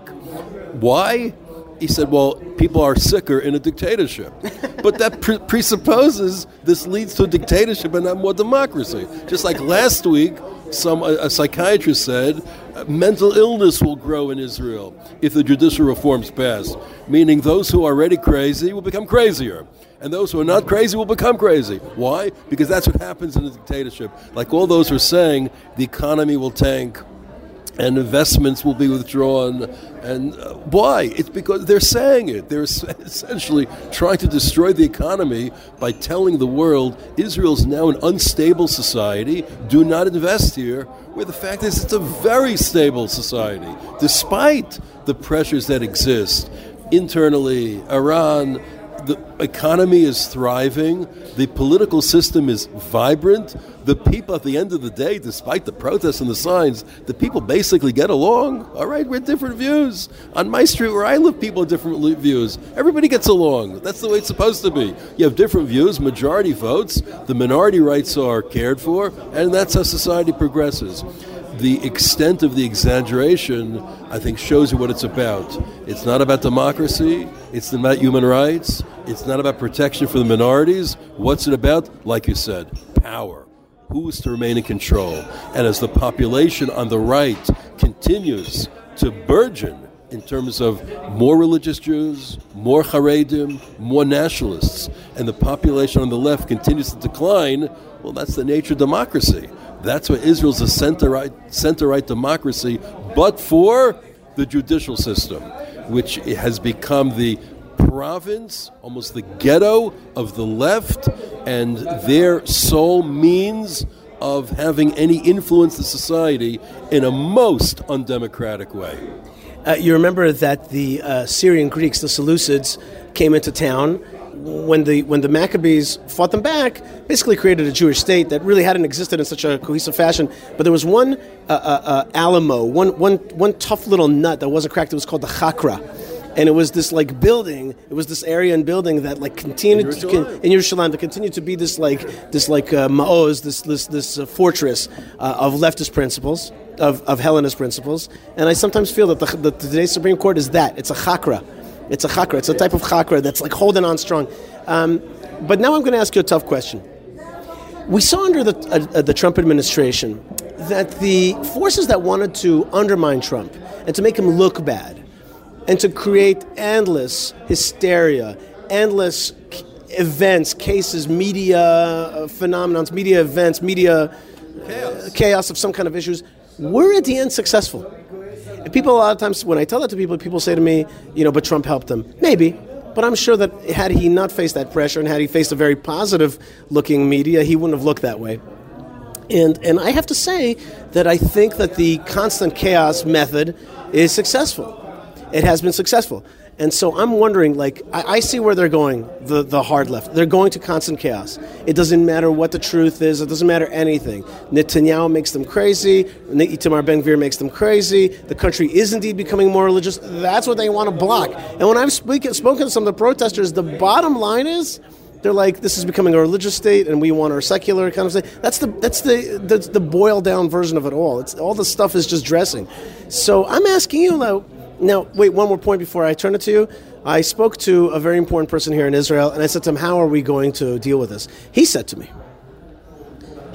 Why? He said, well, people are sicker in a dictatorship. but that pre- presupposes this leads to a dictatorship and not more democracy. Just like last week, some a, a psychiatrist said uh, mental illness will grow in Israel if the judicial reforms pass, meaning those who are already crazy will become crazier. And those who are not crazy will become crazy. Why? Because that's what happens in a dictatorship. Like all those are saying, the economy will tank, and investments will be withdrawn. And uh, why? It's because they're saying it. They're essentially trying to destroy the economy by telling the world Israel's now an unstable society. Do not invest here. Where the fact is, it's a very stable society, despite the pressures that exist internally. Iran, the economy is thriving, the political system is vibrant, the people at the end of the day, despite the protests and the signs, the people basically get along. All right, we're different views. On my street where I live, people have different views. Everybody gets along. That's the way it's supposed to be. You have different views, majority votes, the minority rights are cared for, and that's how society progresses the extent of the exaggeration, I think, shows you what it's about. It's not about democracy, it's not about human rights, it's not about protection for the minorities. What's it about? Like you said, power. Who is to remain in control? And as the population on the right continues to burgeon in terms of more religious Jews, more Haredim, more nationalists, and the population on the left continues to decline, well, that's the nature of democracy. That's why Israel's a center right, center right democracy, but for the judicial system, which has become the province, almost the ghetto of the left, and their sole means of having any influence in society in a most undemocratic way. Uh, you remember that the uh, Syrian Greeks, the Seleucids, came into town when the when the Maccabees fought them back, basically created a Jewish state that really hadn't existed in such a cohesive fashion. But there was one uh, uh, uh, Alamo, one, one, one tough little nut that wasn't cracked. It was called the Chakra. And it was this like building. It was this area and building that like continued in Yerushalayim, to, in Yerushalayim to continue to be this like this like uh, maoz, this this this uh, fortress uh, of leftist principles, of, of Hellenist principles. And I sometimes feel that the, the, today's Supreme Court is that it's a chakra it's a chakra. It's a type of chakra that's like holding on strong. Um, but now I'm going to ask you a tough question. We saw under the, uh, uh, the Trump administration that the forces that wanted to undermine Trump and to make him look bad and to create endless hysteria, endless events, cases, media uh, phenomenons, media events, media chaos. chaos of some kind of issues, were at the end successful. And people, a lot of times, when I tell that to people, people say to me, you know, but Trump helped them. Maybe. But I'm sure that had he not faced that pressure and had he faced a very positive looking media, he wouldn't have looked that way. And, and I have to say that I think that the constant chaos method is successful. It has been successful. And so I'm wondering, like, I, I, see where they're going, the, the hard left. They're going to constant chaos. It doesn't matter what the truth is, it doesn't matter anything. Netanyahu makes them crazy, Itamar Ben Gvir makes them crazy, the country is indeed becoming more religious. That's what they want to block. And when I've speak, spoken to some of the protesters, the bottom line is They're like, this is becoming a religious state, and we want our secular kind of thing. That's the that's the the, the boiled down version of it all. It's all the stuff is just dressing. So I'm asking you now. Now, wait, one more point before I turn it to you. I spoke to a very important person here in Israel, and I said to him, "How are we going to deal with this?" He said to me,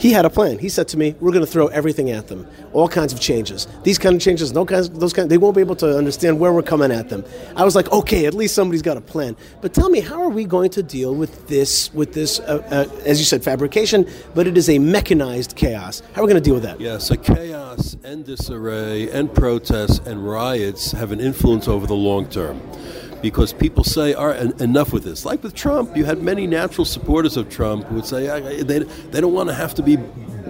he had a plan. He said to me, "We're going to throw everything at them, all kinds of changes. These kind of changes, no kinds, those kind. They won't be able to understand where we're coming at them." I was like, "Okay, at least somebody's got a plan." But tell me, how are we going to deal with this? With this, uh, uh, as you said, fabrication, but it is a mechanized chaos. How are we going to deal with that? Yeah, so chaos and disarray and protests and riots have an influence over the long term. Because people say, all right, enough with this. Like with Trump, you had many natural supporters of Trump who would say they, they don't want to have to be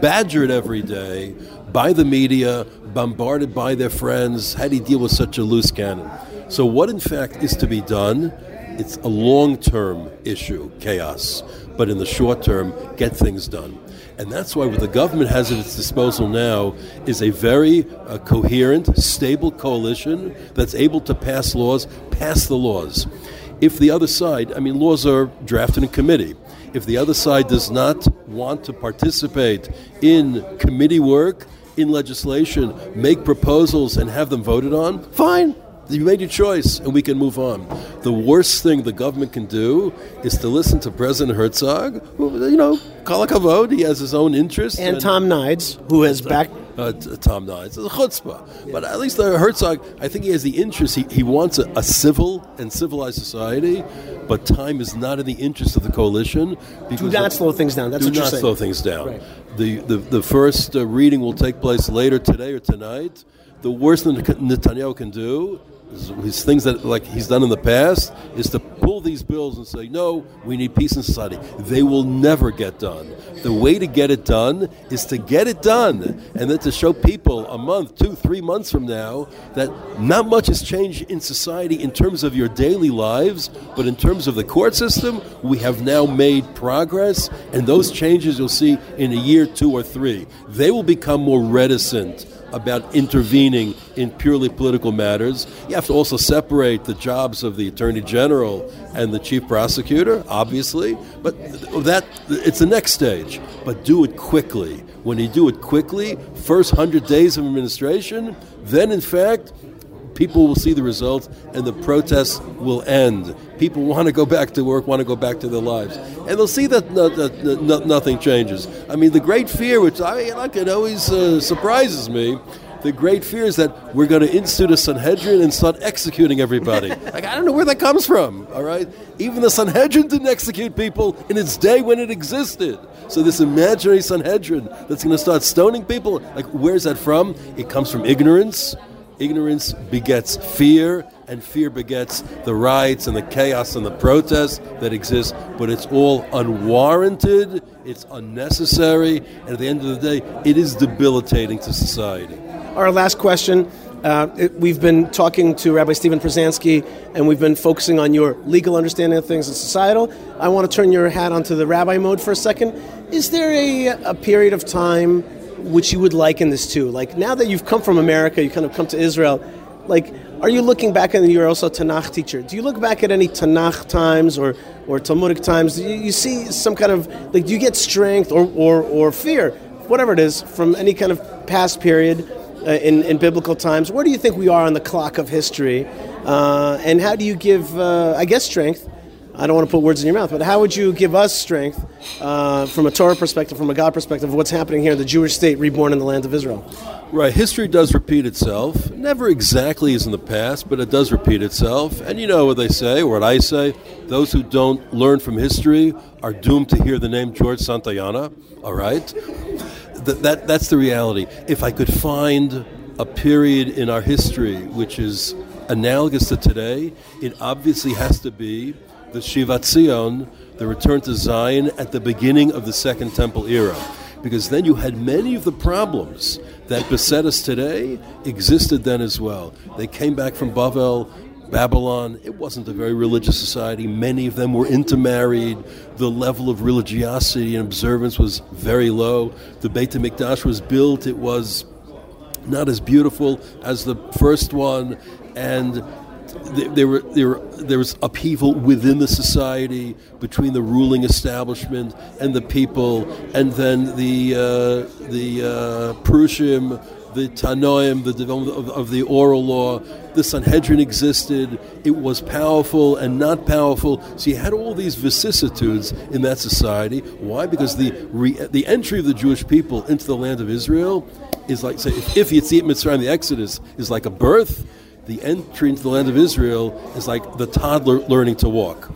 badgered every day by the media, bombarded by their friends. How do you deal with such a loose cannon? So, what in fact is to be done? It's a long term issue, chaos, but in the short term, get things done. And that's why what the government has at its disposal now is a very uh, coherent, stable coalition that's able to pass laws, pass the laws. If the other side, I mean, laws are drafted in committee. If the other side does not want to participate in committee work, in legislation, make proposals, and have them voted on, fine. You made your choice, and we can move on. The worst thing the government can do is to listen to President Herzog, who, you know, Kalakavod, he has his own interests. And, and Tom Nides, who has backed. Uh, Tom Nides, it's a chutzpah. Yeah. But at least uh, Herzog, I think he has the interest. He, he wants a, a, civil and civilized society, but time is not in the interest of the coalition. Do not slow things down. That's do what you're not saying. slow things down. Right. The, the, the first uh, reading will take place later today or tonight. The worst that Netanyahu can do his things that like he's done in the past is to pull these bills and say no we need peace in society they will never get done. The way to get it done is to get it done and then to show people a month two three months from now that not much has changed in society in terms of your daily lives but in terms of the court system we have now made progress and those changes you'll see in a year two or three they will become more reticent about intervening in purely political matters. You have to also separate the jobs of the attorney general and the chief prosecutor, obviously, but that it's the next stage. But do it quickly. When you do it quickly, first 100 days of administration, then in fact people will see the results and the protests will end. People want to go back to work, want to go back to their lives. And they'll see that, no, that no, nothing changes. I mean, the great fear, which I like, it always uh, surprises me, the great fear is that we're going to institute a Sanhedrin and start executing everybody. like, I don't know where that comes from, all right? Even the Sanhedrin didn't execute people in its day when it existed. So this imaginary Sanhedrin that's going to start stoning people, like, where's that from? It comes from ignorance ignorance begets fear, and fear begets the riots and the chaos and the protests that exist, but it's all unwarranted, it's unnecessary, and at the end of the day, it is debilitating to society. Our last question. Uh, it, we've been talking to Rabbi Steven Pruzansky, and we've been focusing on your legal understanding of things and societal. I want to turn your hat onto the rabbi mode for a second. Is there a, a period of time which you would liken this to? Like now that you've come from America, you kind of come to Israel. Like, are you looking back and you're also a Tanakh teacher? Do you look back at any Tanakh times or, or Talmudic times? Do you, you see some kind of like do you get strength or, or, or fear, whatever it is, from any kind of past period uh, in, in biblical times? Where do you think we are on the clock of history? Uh, and how do you give, uh, I guess, strength I don't want to put words in your mouth, but how would you give us strength uh, from a Torah perspective, from a God perspective, of what's happening here the Jewish state reborn in the land of Israel? Right. History does repeat itself. Never exactly as in the past, but it does repeat itself. And you know what they say, or what I say those who don't learn from history are doomed to hear the name George Santayana. All right? That, that, that's the reality. If I could find a period in our history which is analogous to today, it obviously has to be the Shivat Zion, the return to Zion at the beginning of the Second Temple era. Because then you had many of the problems that beset us today existed then as well. They came back from Bavel, Babylon. It wasn't a very religious society. Many of them were intermarried. The level of religiosity and observance was very low. The Beit HaMikdash was built. It was not as beautiful as the first one. And there, were, there, there was upheaval within the society between the ruling establishment and the people, and then the uh, the uh, Prushim, the Tanoim, the development of, of, the oral law. The Sanhedrin existed. It was powerful and not powerful. So you had all these vicissitudes in that society. Why? Because the re- the entry of the Jewish people into the land of Israel is like say if, if Yetziat Mitzrayim, the Exodus, is like a birth the entry into the land of Israel is like the toddler learning to walk.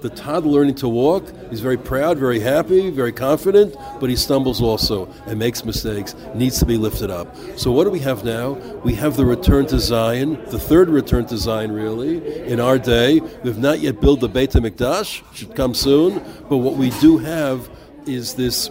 The toddler learning to walk, he's very proud, very happy, very confident, but he stumbles also and makes mistakes, needs to be lifted up. So, what do we have now? We have the return to Zion, the third return to Zion, really, in our day. We have not yet built the Beit HaMikdash, should come soon, but what we do have is this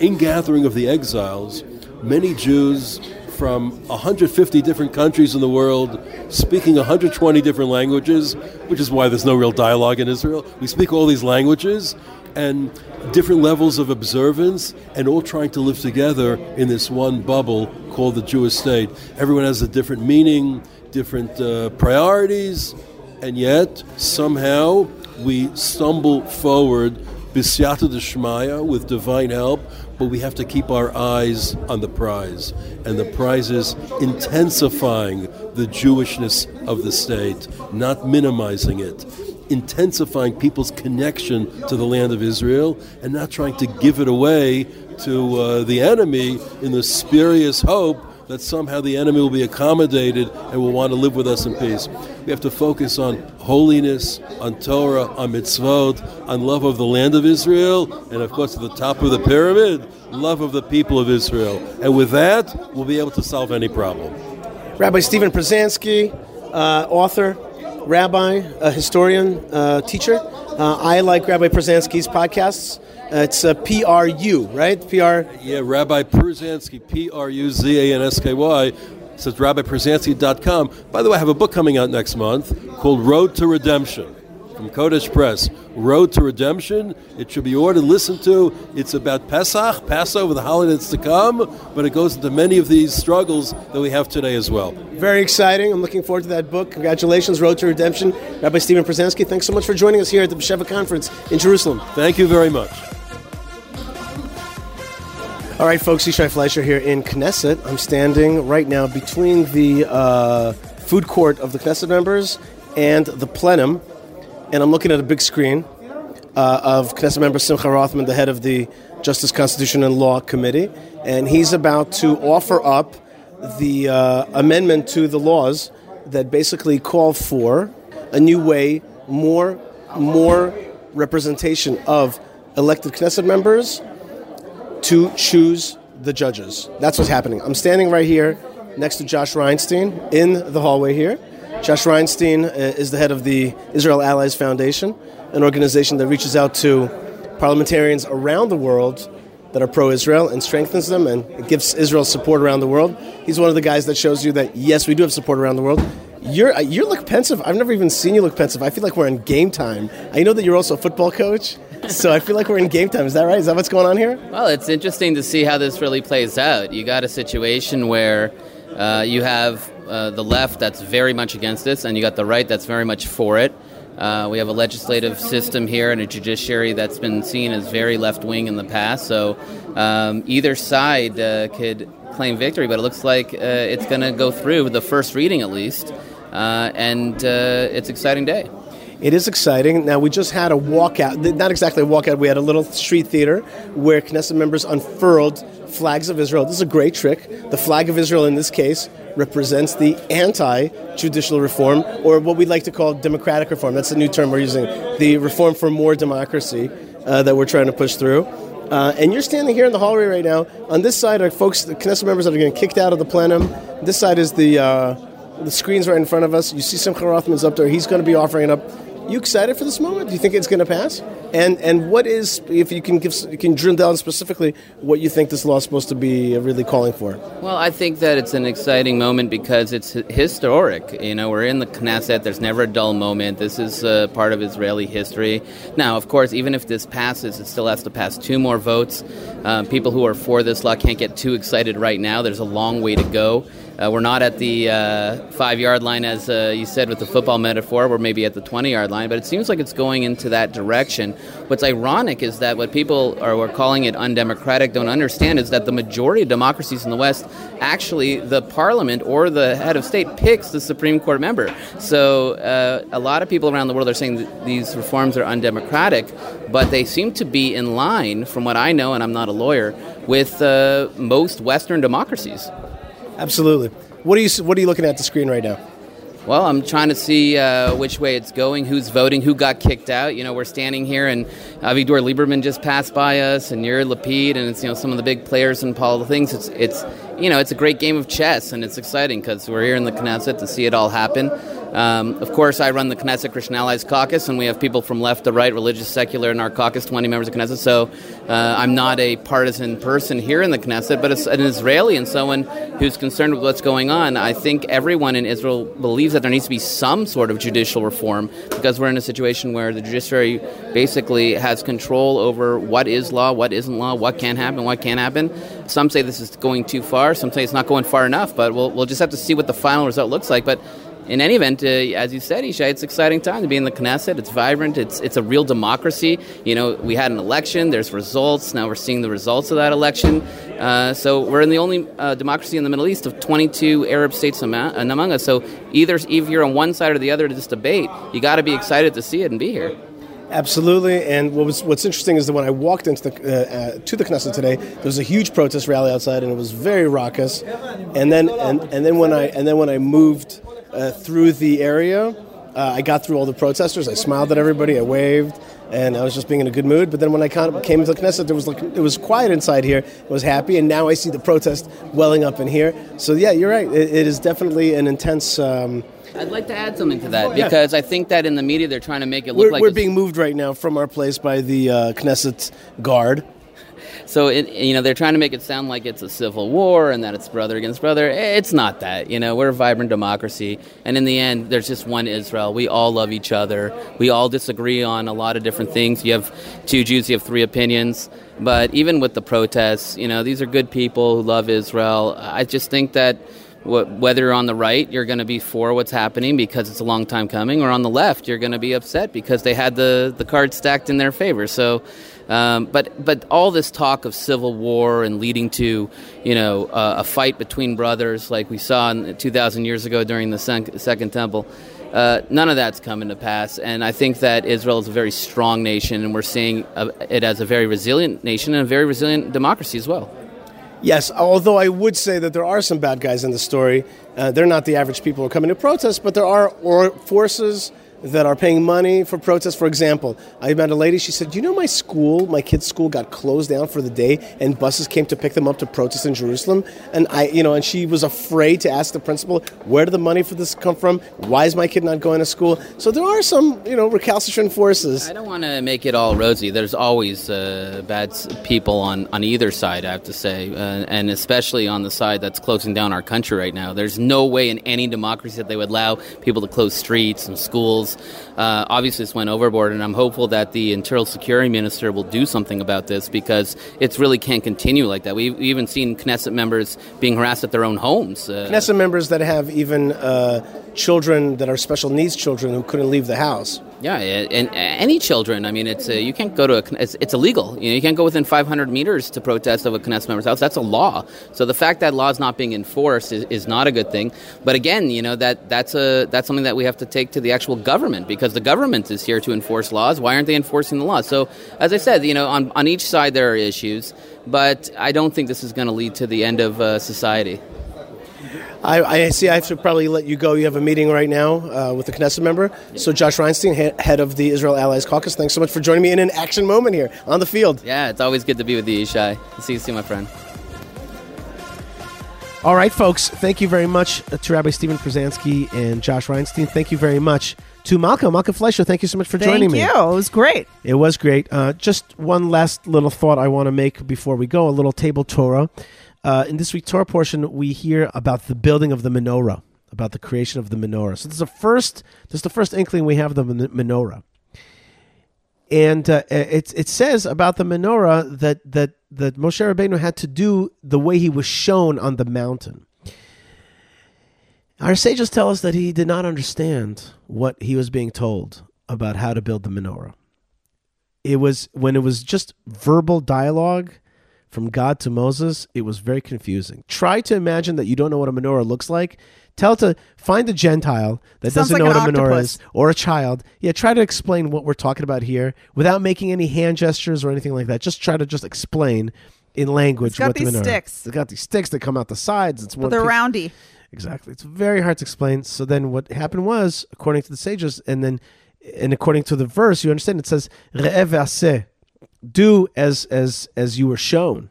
ingathering of the exiles. Many Jews from 150 different countries in the world, speaking 120 different languages, which is why there's no real dialogue in Israel. We speak all these languages and different levels of observance, and all trying to live together in this one bubble called the Jewish state. Everyone has a different meaning, different uh, priorities, and yet somehow we stumble forward bisyata d'shmaya with divine help but we have to keep our eyes on the prize. And the prize is intensifying the Jewishness of the state, not minimizing it. Intensifying people's connection to the land of Israel and not trying to give it away to uh, the enemy in the spurious hope that somehow the enemy will be accommodated and will want to live with us in peace. We have to focus on holiness, on Torah, on mitzvot, on love of the land of Israel, and of course, at the top of the pyramid, love of the people of Israel. And with that, we'll be able to solve any problem. Rabbi Steven Pruzansky, uh, author, rabbi, a historian, uh, teacher. Uh, I like Rabbi Pruzansky's podcasts. Uh, it's a PRU, right? PR. Yeah, Rabbi Pruzansky, P R U Z A N S K Y. Says RabbiPruzansky.com. By the way, I have a book coming out next month called Road to Redemption from Kodesh Press. Road to Redemption. It should be ordered, listened to. It's about Pesach, Passover, the holidays to come, but it goes into many of these struggles that we have today as well. Very exciting. I'm looking forward to that book. Congratulations, Road to Redemption. Rabbi Steven Pruzansky, thanks so much for joining us here at the Besheva Conference in Jerusalem. Thank you very much. All right, folks, Yishai Fleisher here in Knesset. I'm standing right now between the uh, food court of the Knesset members and the plenum, and I'm looking at a big screen uh, of Knesset member Simcha Rothman, the head of the Justice, Constitution, and Law Committee, and he's about to offer up the uh, amendment to the laws that basically call for a new way, more, more representation of elected Knesset members to choose the judges. That's what's happening. I'm standing right here next to Josh Reinstein in the hallway here. Josh Reinstein uh, is the head of the Israel Allies Foundation, an organization that reaches out to parliamentarians around the world that are pro-Israel and strengthens them and gives Israel support around the world. He's one of the guys that shows you that yes, we do have support around the world. You're uh, you look pensive. I've never even seen you look pensive. I feel like we're in game time. I know that you're also a football coach, so I feel like we're in game time. Is that right? Is that what's going on here? Well, it's interesting to see how this really plays out. You got a situation where uh, you have uh, the left that's very much against this, and you got the right that's very much for it. Uh, we have a legislative system here and a judiciary that's been seen as very left wing in the past. So um, either side uh, could claim victory, but it looks like uh, it's going to go through the first reading at least, uh, and it's an exciting day. It is exciting. Now, we just had a walkout, not exactly a walkout, we had a little street theater where Knesset members unfurled flags of Israel. This is a great trick. The flag of Israel, in this case, represents the anti judicial reform, or what we'd like to call democratic reform. That's the new term we're using the reform for more democracy uh, that we're trying to push through. Uh, and you're standing here in the hallway right now. On this side are folks, the Knesset members that are getting kicked out of the plenum. This side is the uh, the screens right in front of us. You see Simcha Rothman's up there. He's going to be offering up You excited for this moment? Do you think it's going to pass? And and what is if you can give you can drill down specifically what you think this law is supposed to be really calling for? Well, I think that it's an exciting moment because it's historic. You know, we're in the Knesset. There's never a dull moment. This is uh, part of Israeli history. Now, of course, even if this passes, it still has to pass two more votes. Uh, people who are for this law can't get too excited right now. There's a long way to go. Uh, we're not at the uh, five yard line, as uh, you said with the football metaphor. We're maybe at the 20 yard line, but it seems like it's going into that direction. What's ironic is that what people are, are calling it undemocratic don't understand is that the majority of democracies in the West actually, the parliament or the head of state picks the Supreme Court member. So uh, a lot of people around the world are saying these reforms are undemocratic, but they seem to be in line, from what I know, and I'm not a lawyer, with uh, most Western democracies. Absolutely. What are you What are you looking at the screen right now? Well, I'm trying to see uh, which way it's going, who's voting, who got kicked out. You know, we're standing here, and Avigdor Lieberman just passed by us, and Yair Lapid, and it's you know some of the big players and all the things. It's it's you know it's a great game of chess, and it's exciting because we're here in the Knesset to see it all happen. Um, of course, I run the Knesset Christian Allies Caucus, and we have people from left to right, religious, secular, in our caucus, 20 members of Knesset. So uh, I'm not a partisan person here in the Knesset, but as an Israeli and someone who's concerned with what's going on, I think everyone in Israel believes that there needs to be some sort of judicial reform because we're in a situation where the judiciary basically has control over what is law, what isn't law, what can happen, what can't happen. Some say this is going too far, some say it's not going far enough, but we'll, we'll just have to see what the final result looks like. But in any event, uh, as you said, Yishai, it's exciting time to be in the Knesset. It's vibrant. It's it's a real democracy. You know, we had an election. There's results. Now we're seeing the results of that election. Uh, so we're in the only uh, democracy in the Middle East of 22 Arab states among, among us. So either if you're on one side or the other to this debate, you got to be excited to see it and be here. Absolutely, and what was what's interesting is that when I walked into the uh, uh, to the Knesset today, there was a huge protest rally outside, and it was very raucous. And then and, and then when I and then when I moved uh, through the area, uh, I got through all the protesters. I smiled at everybody. I waved, and I was just being in a good mood. But then when I came to the Knesset, there was like it was quiet inside here. I was happy, and now I see the protest welling up in here. So yeah, you're right. it, it is definitely an intense. Um, I'd like to add something to that because I think that in the media they're trying to make it look we're, like we're being moved right now from our place by the uh, Knesset guard. So it, you know they're trying to make it sound like it's a civil war and that it's brother against brother. It's not that. You know we're a vibrant democracy, and in the end, there's just one Israel. We all love each other. We all disagree on a lot of different things. You have two Jews, you have three opinions. But even with the protests, you know these are good people who love Israel. I just think that whether you're on the right, you're going to be for what's happening because it's a long time coming, or on the left, you're going to be upset because they had the the cards stacked in their favor. So. Um, but but all this talk of civil war and leading to you know uh, a fight between brothers like we saw in 2,000 years ago during the sec- Second Temple, uh, none of that's coming to pass. And I think that Israel is a very strong nation, and we're seeing uh, it as a very resilient nation and a very resilient democracy as well. Yes, although I would say that there are some bad guys in the story. Uh, they're not the average people who are coming to protest, but there are or- forces that are paying money for protests. For example, I met a lady. She said, "You know, my school, my kid's school, got closed down for the day, and buses came to pick them up to protest in Jerusalem." And I, you know, and she was afraid to ask the principal, "Where did the money for this come from? Why is my kid not going to school?" So there are some, you know, recalcitrant forces. I don't want to make it all rosy. There's always uh, bad people on, on either side, I have to say, uh, and especially on the side that's closing down our country right now. There's no way in any democracy that they would allow people to close streets and schools. Uh, obviously, this went overboard, and I'm hopeful that the Internal Security Minister will do something about this because it really can't continue like that. We've even seen Knesset members being harassed at their own homes. Uh, Knesset members that have even uh, children that are special needs children who couldn't leave the house. Yeah, and any children. I mean, it's you can't go to a. It's, it's illegal. You know, you can't go within 500 meters to protest of a Knesset member's house. That's a law. So the fact that law is not being enforced is, is not a good thing. But again, you know that that's a that's something that we have to take to the actual government because the government is here to enforce laws. Why aren't they enforcing the law? So as I said, you know, on on each side there are issues, but I don't think this is going to lead to the end of uh, society. I, I see. I should probably let you go. You have a meeting right now uh, with the Knesset member. So, Josh Reinstein, head of the Israel Allies Caucus, thanks so much for joining me in an action moment here on the field. Yeah, it's always good to be with you, Yishai. See you soon, my friend. All right, folks. Thank you very much to Rabbi Steven Pruzansky and Josh Reinstein. Thank you very much to Malkah. Malkah Fleisher, thank you so much for Thank joining you. me. It was great. It was great. Uh, just one last little thought I want to make before we go a little table Torah. Uh, in this week's Torah portion, we hear about the building of the menorah, about the creation of the menorah. So this is the first, this is the first inkling we have of the menorah. And uh, it, it says about the menorah that, that, that Moshe Rabbeinu had to do the way he was shown on the mountain. Our sages tell us that he did not understand what he was being told about how to build the menorah. It was when it was just verbal dialogue from God to Moses, it was very confusing. Try to imagine that you don't know what a menorah looks like. Tell to find a Gentile that Sounds doesn't like know what a menorah is, or a child. Yeah, try to explain what we're talking about here without making any hand gestures or anything like that. Just try to just explain in language It's got what the these menorah. It's It's got these sticks that come out the sides. It's But they're piece- roundy. Exactly. It's very hard to explain. So then what happened was, according to the sages, and then and according to the verse, you understand it says, "Re'eh ve'aseh," do as as as you were shown.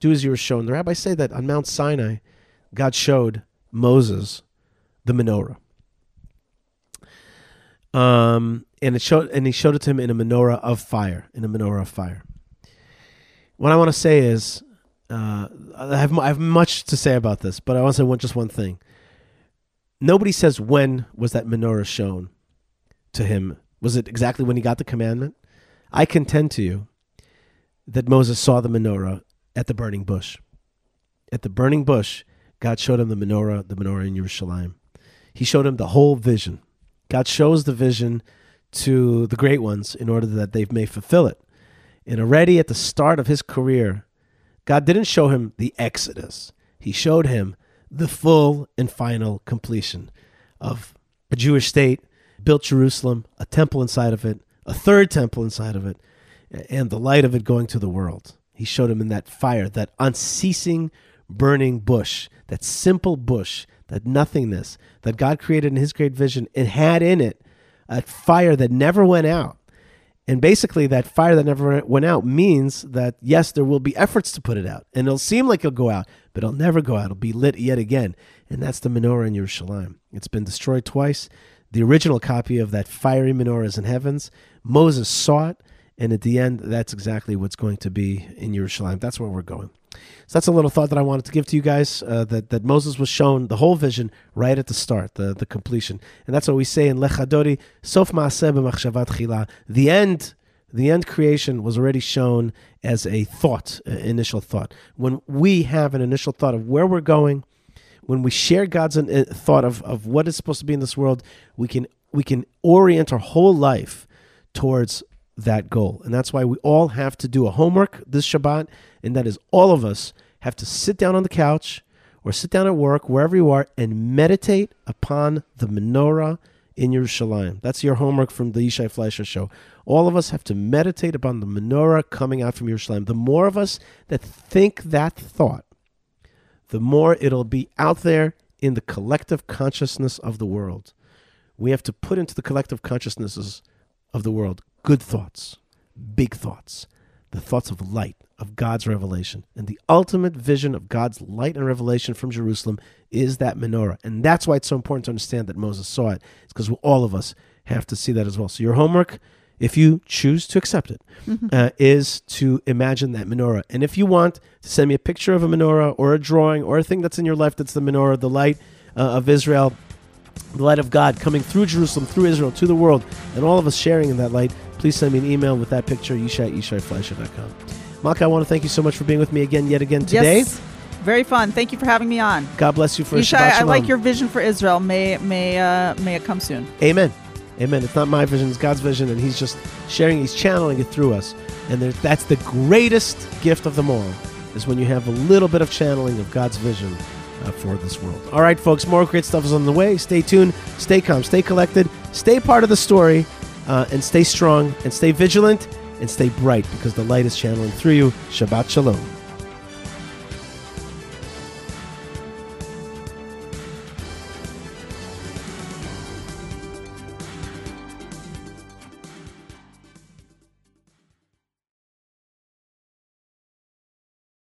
Do as you were shown. The rabbis say that on Mount Sinai, God showed Moses the menorah. Um, and it showed, and he showed it to him in a menorah of fire, in a menorah of fire. What I want to say is, uh, I have I have much to say about this, but I want to say one just one thing. Nobody says when was that menorah shown to him. Was it exactly when he got the commandment? I contend to you that Moses saw the menorah at the burning bush. At the burning bush, God showed him the menorah, the menorah in Yerushalayim. He showed him the whole vision. God shows the vision to the great ones in order that they may fulfill it. And already at the start of his career, God didn't show him the Exodus. He showed him the full and final completion of a Jewish state, built Jerusalem, a temple inside of it, a third temple inside of it, and the light of it going to the world. He showed him in that fire, that unceasing burning bush, that simple bush, that nothingness that God created in his great vision and had in it a fire that never went out. And basically, that fire that never went out means that, yes, there will be efforts to put it out. And it'll seem like it'll go out, but it'll never go out. It'll be lit yet again. And that's the menorah in Yerushalayim. It's been destroyed twice. The original copy of that fiery menorah is in heavens. Moses saw it. And at the end, that's exactly what's going to be in Yerushalayim. That's where we're going. So that's a little thought that I wanted to give to you guys. Uh, that that Moses was shown the whole vision right at the start, the the completion, and that's what we say in Lecha Dodi Sof Maaseh b'machshavat chila. The end, the end creation was already shown as a thought, initial thought. When we have an initial thought of where we're going, when we share God's uh, thought of of what is supposed to be in this world, we can we can orient our whole life towards that goal. And that's why we all have to do a homework this Shabbat, and that is all of us have to sit down on the couch or sit down at work, wherever you are, and meditate upon the menorah in Yerushalayim. That's your homework from the Yishai Fleisher show. All of us have to meditate upon the menorah coming out from Yerushalayim. The more of us that think that thought, the more it'll be out there in the collective consciousness of the world. We have to put into the collective consciousnesses of the world good thoughts, big thoughts, the thoughts of light, of God's revelation. And the ultimate vision of God's light and revelation from Jerusalem is that menorah. And that's why it's so important to understand that Moses saw it. It's because all of us have to see that as well. So your homework, if you choose to accept it, uh, is to imagine that menorah. And if you want to send me a picture of a menorah or a drawing or a thing that's in your life that's the menorah, the light uh, of Israel, the light of God coming through Jerusalem, through Israel, to the world, and all of us sharing in that light, please send me an email with that picture, yishai yishaifleisher.com. Malkah, I want to thank you so much for being with me again, yet again today. Yes. Very fun. Thank you for having me on. God bless you for Yishai, Shabbat I Shalom. like your vision for Israel. May may uh, may it come soon. Amen. Amen. It's not my vision, it's God's vision, and He's just sharing, He's channeling it through us. And there, that's the greatest gift of them all, is when you have a little bit of channeling of God's vision uh, for this world. All right, folks, more great stuff is on the way. Stay tuned, stay calm, stay collected, stay part of the story, uh, and stay strong, and stay vigilant, and stay bright, because the light is channeling through you. Shabbat Shalom.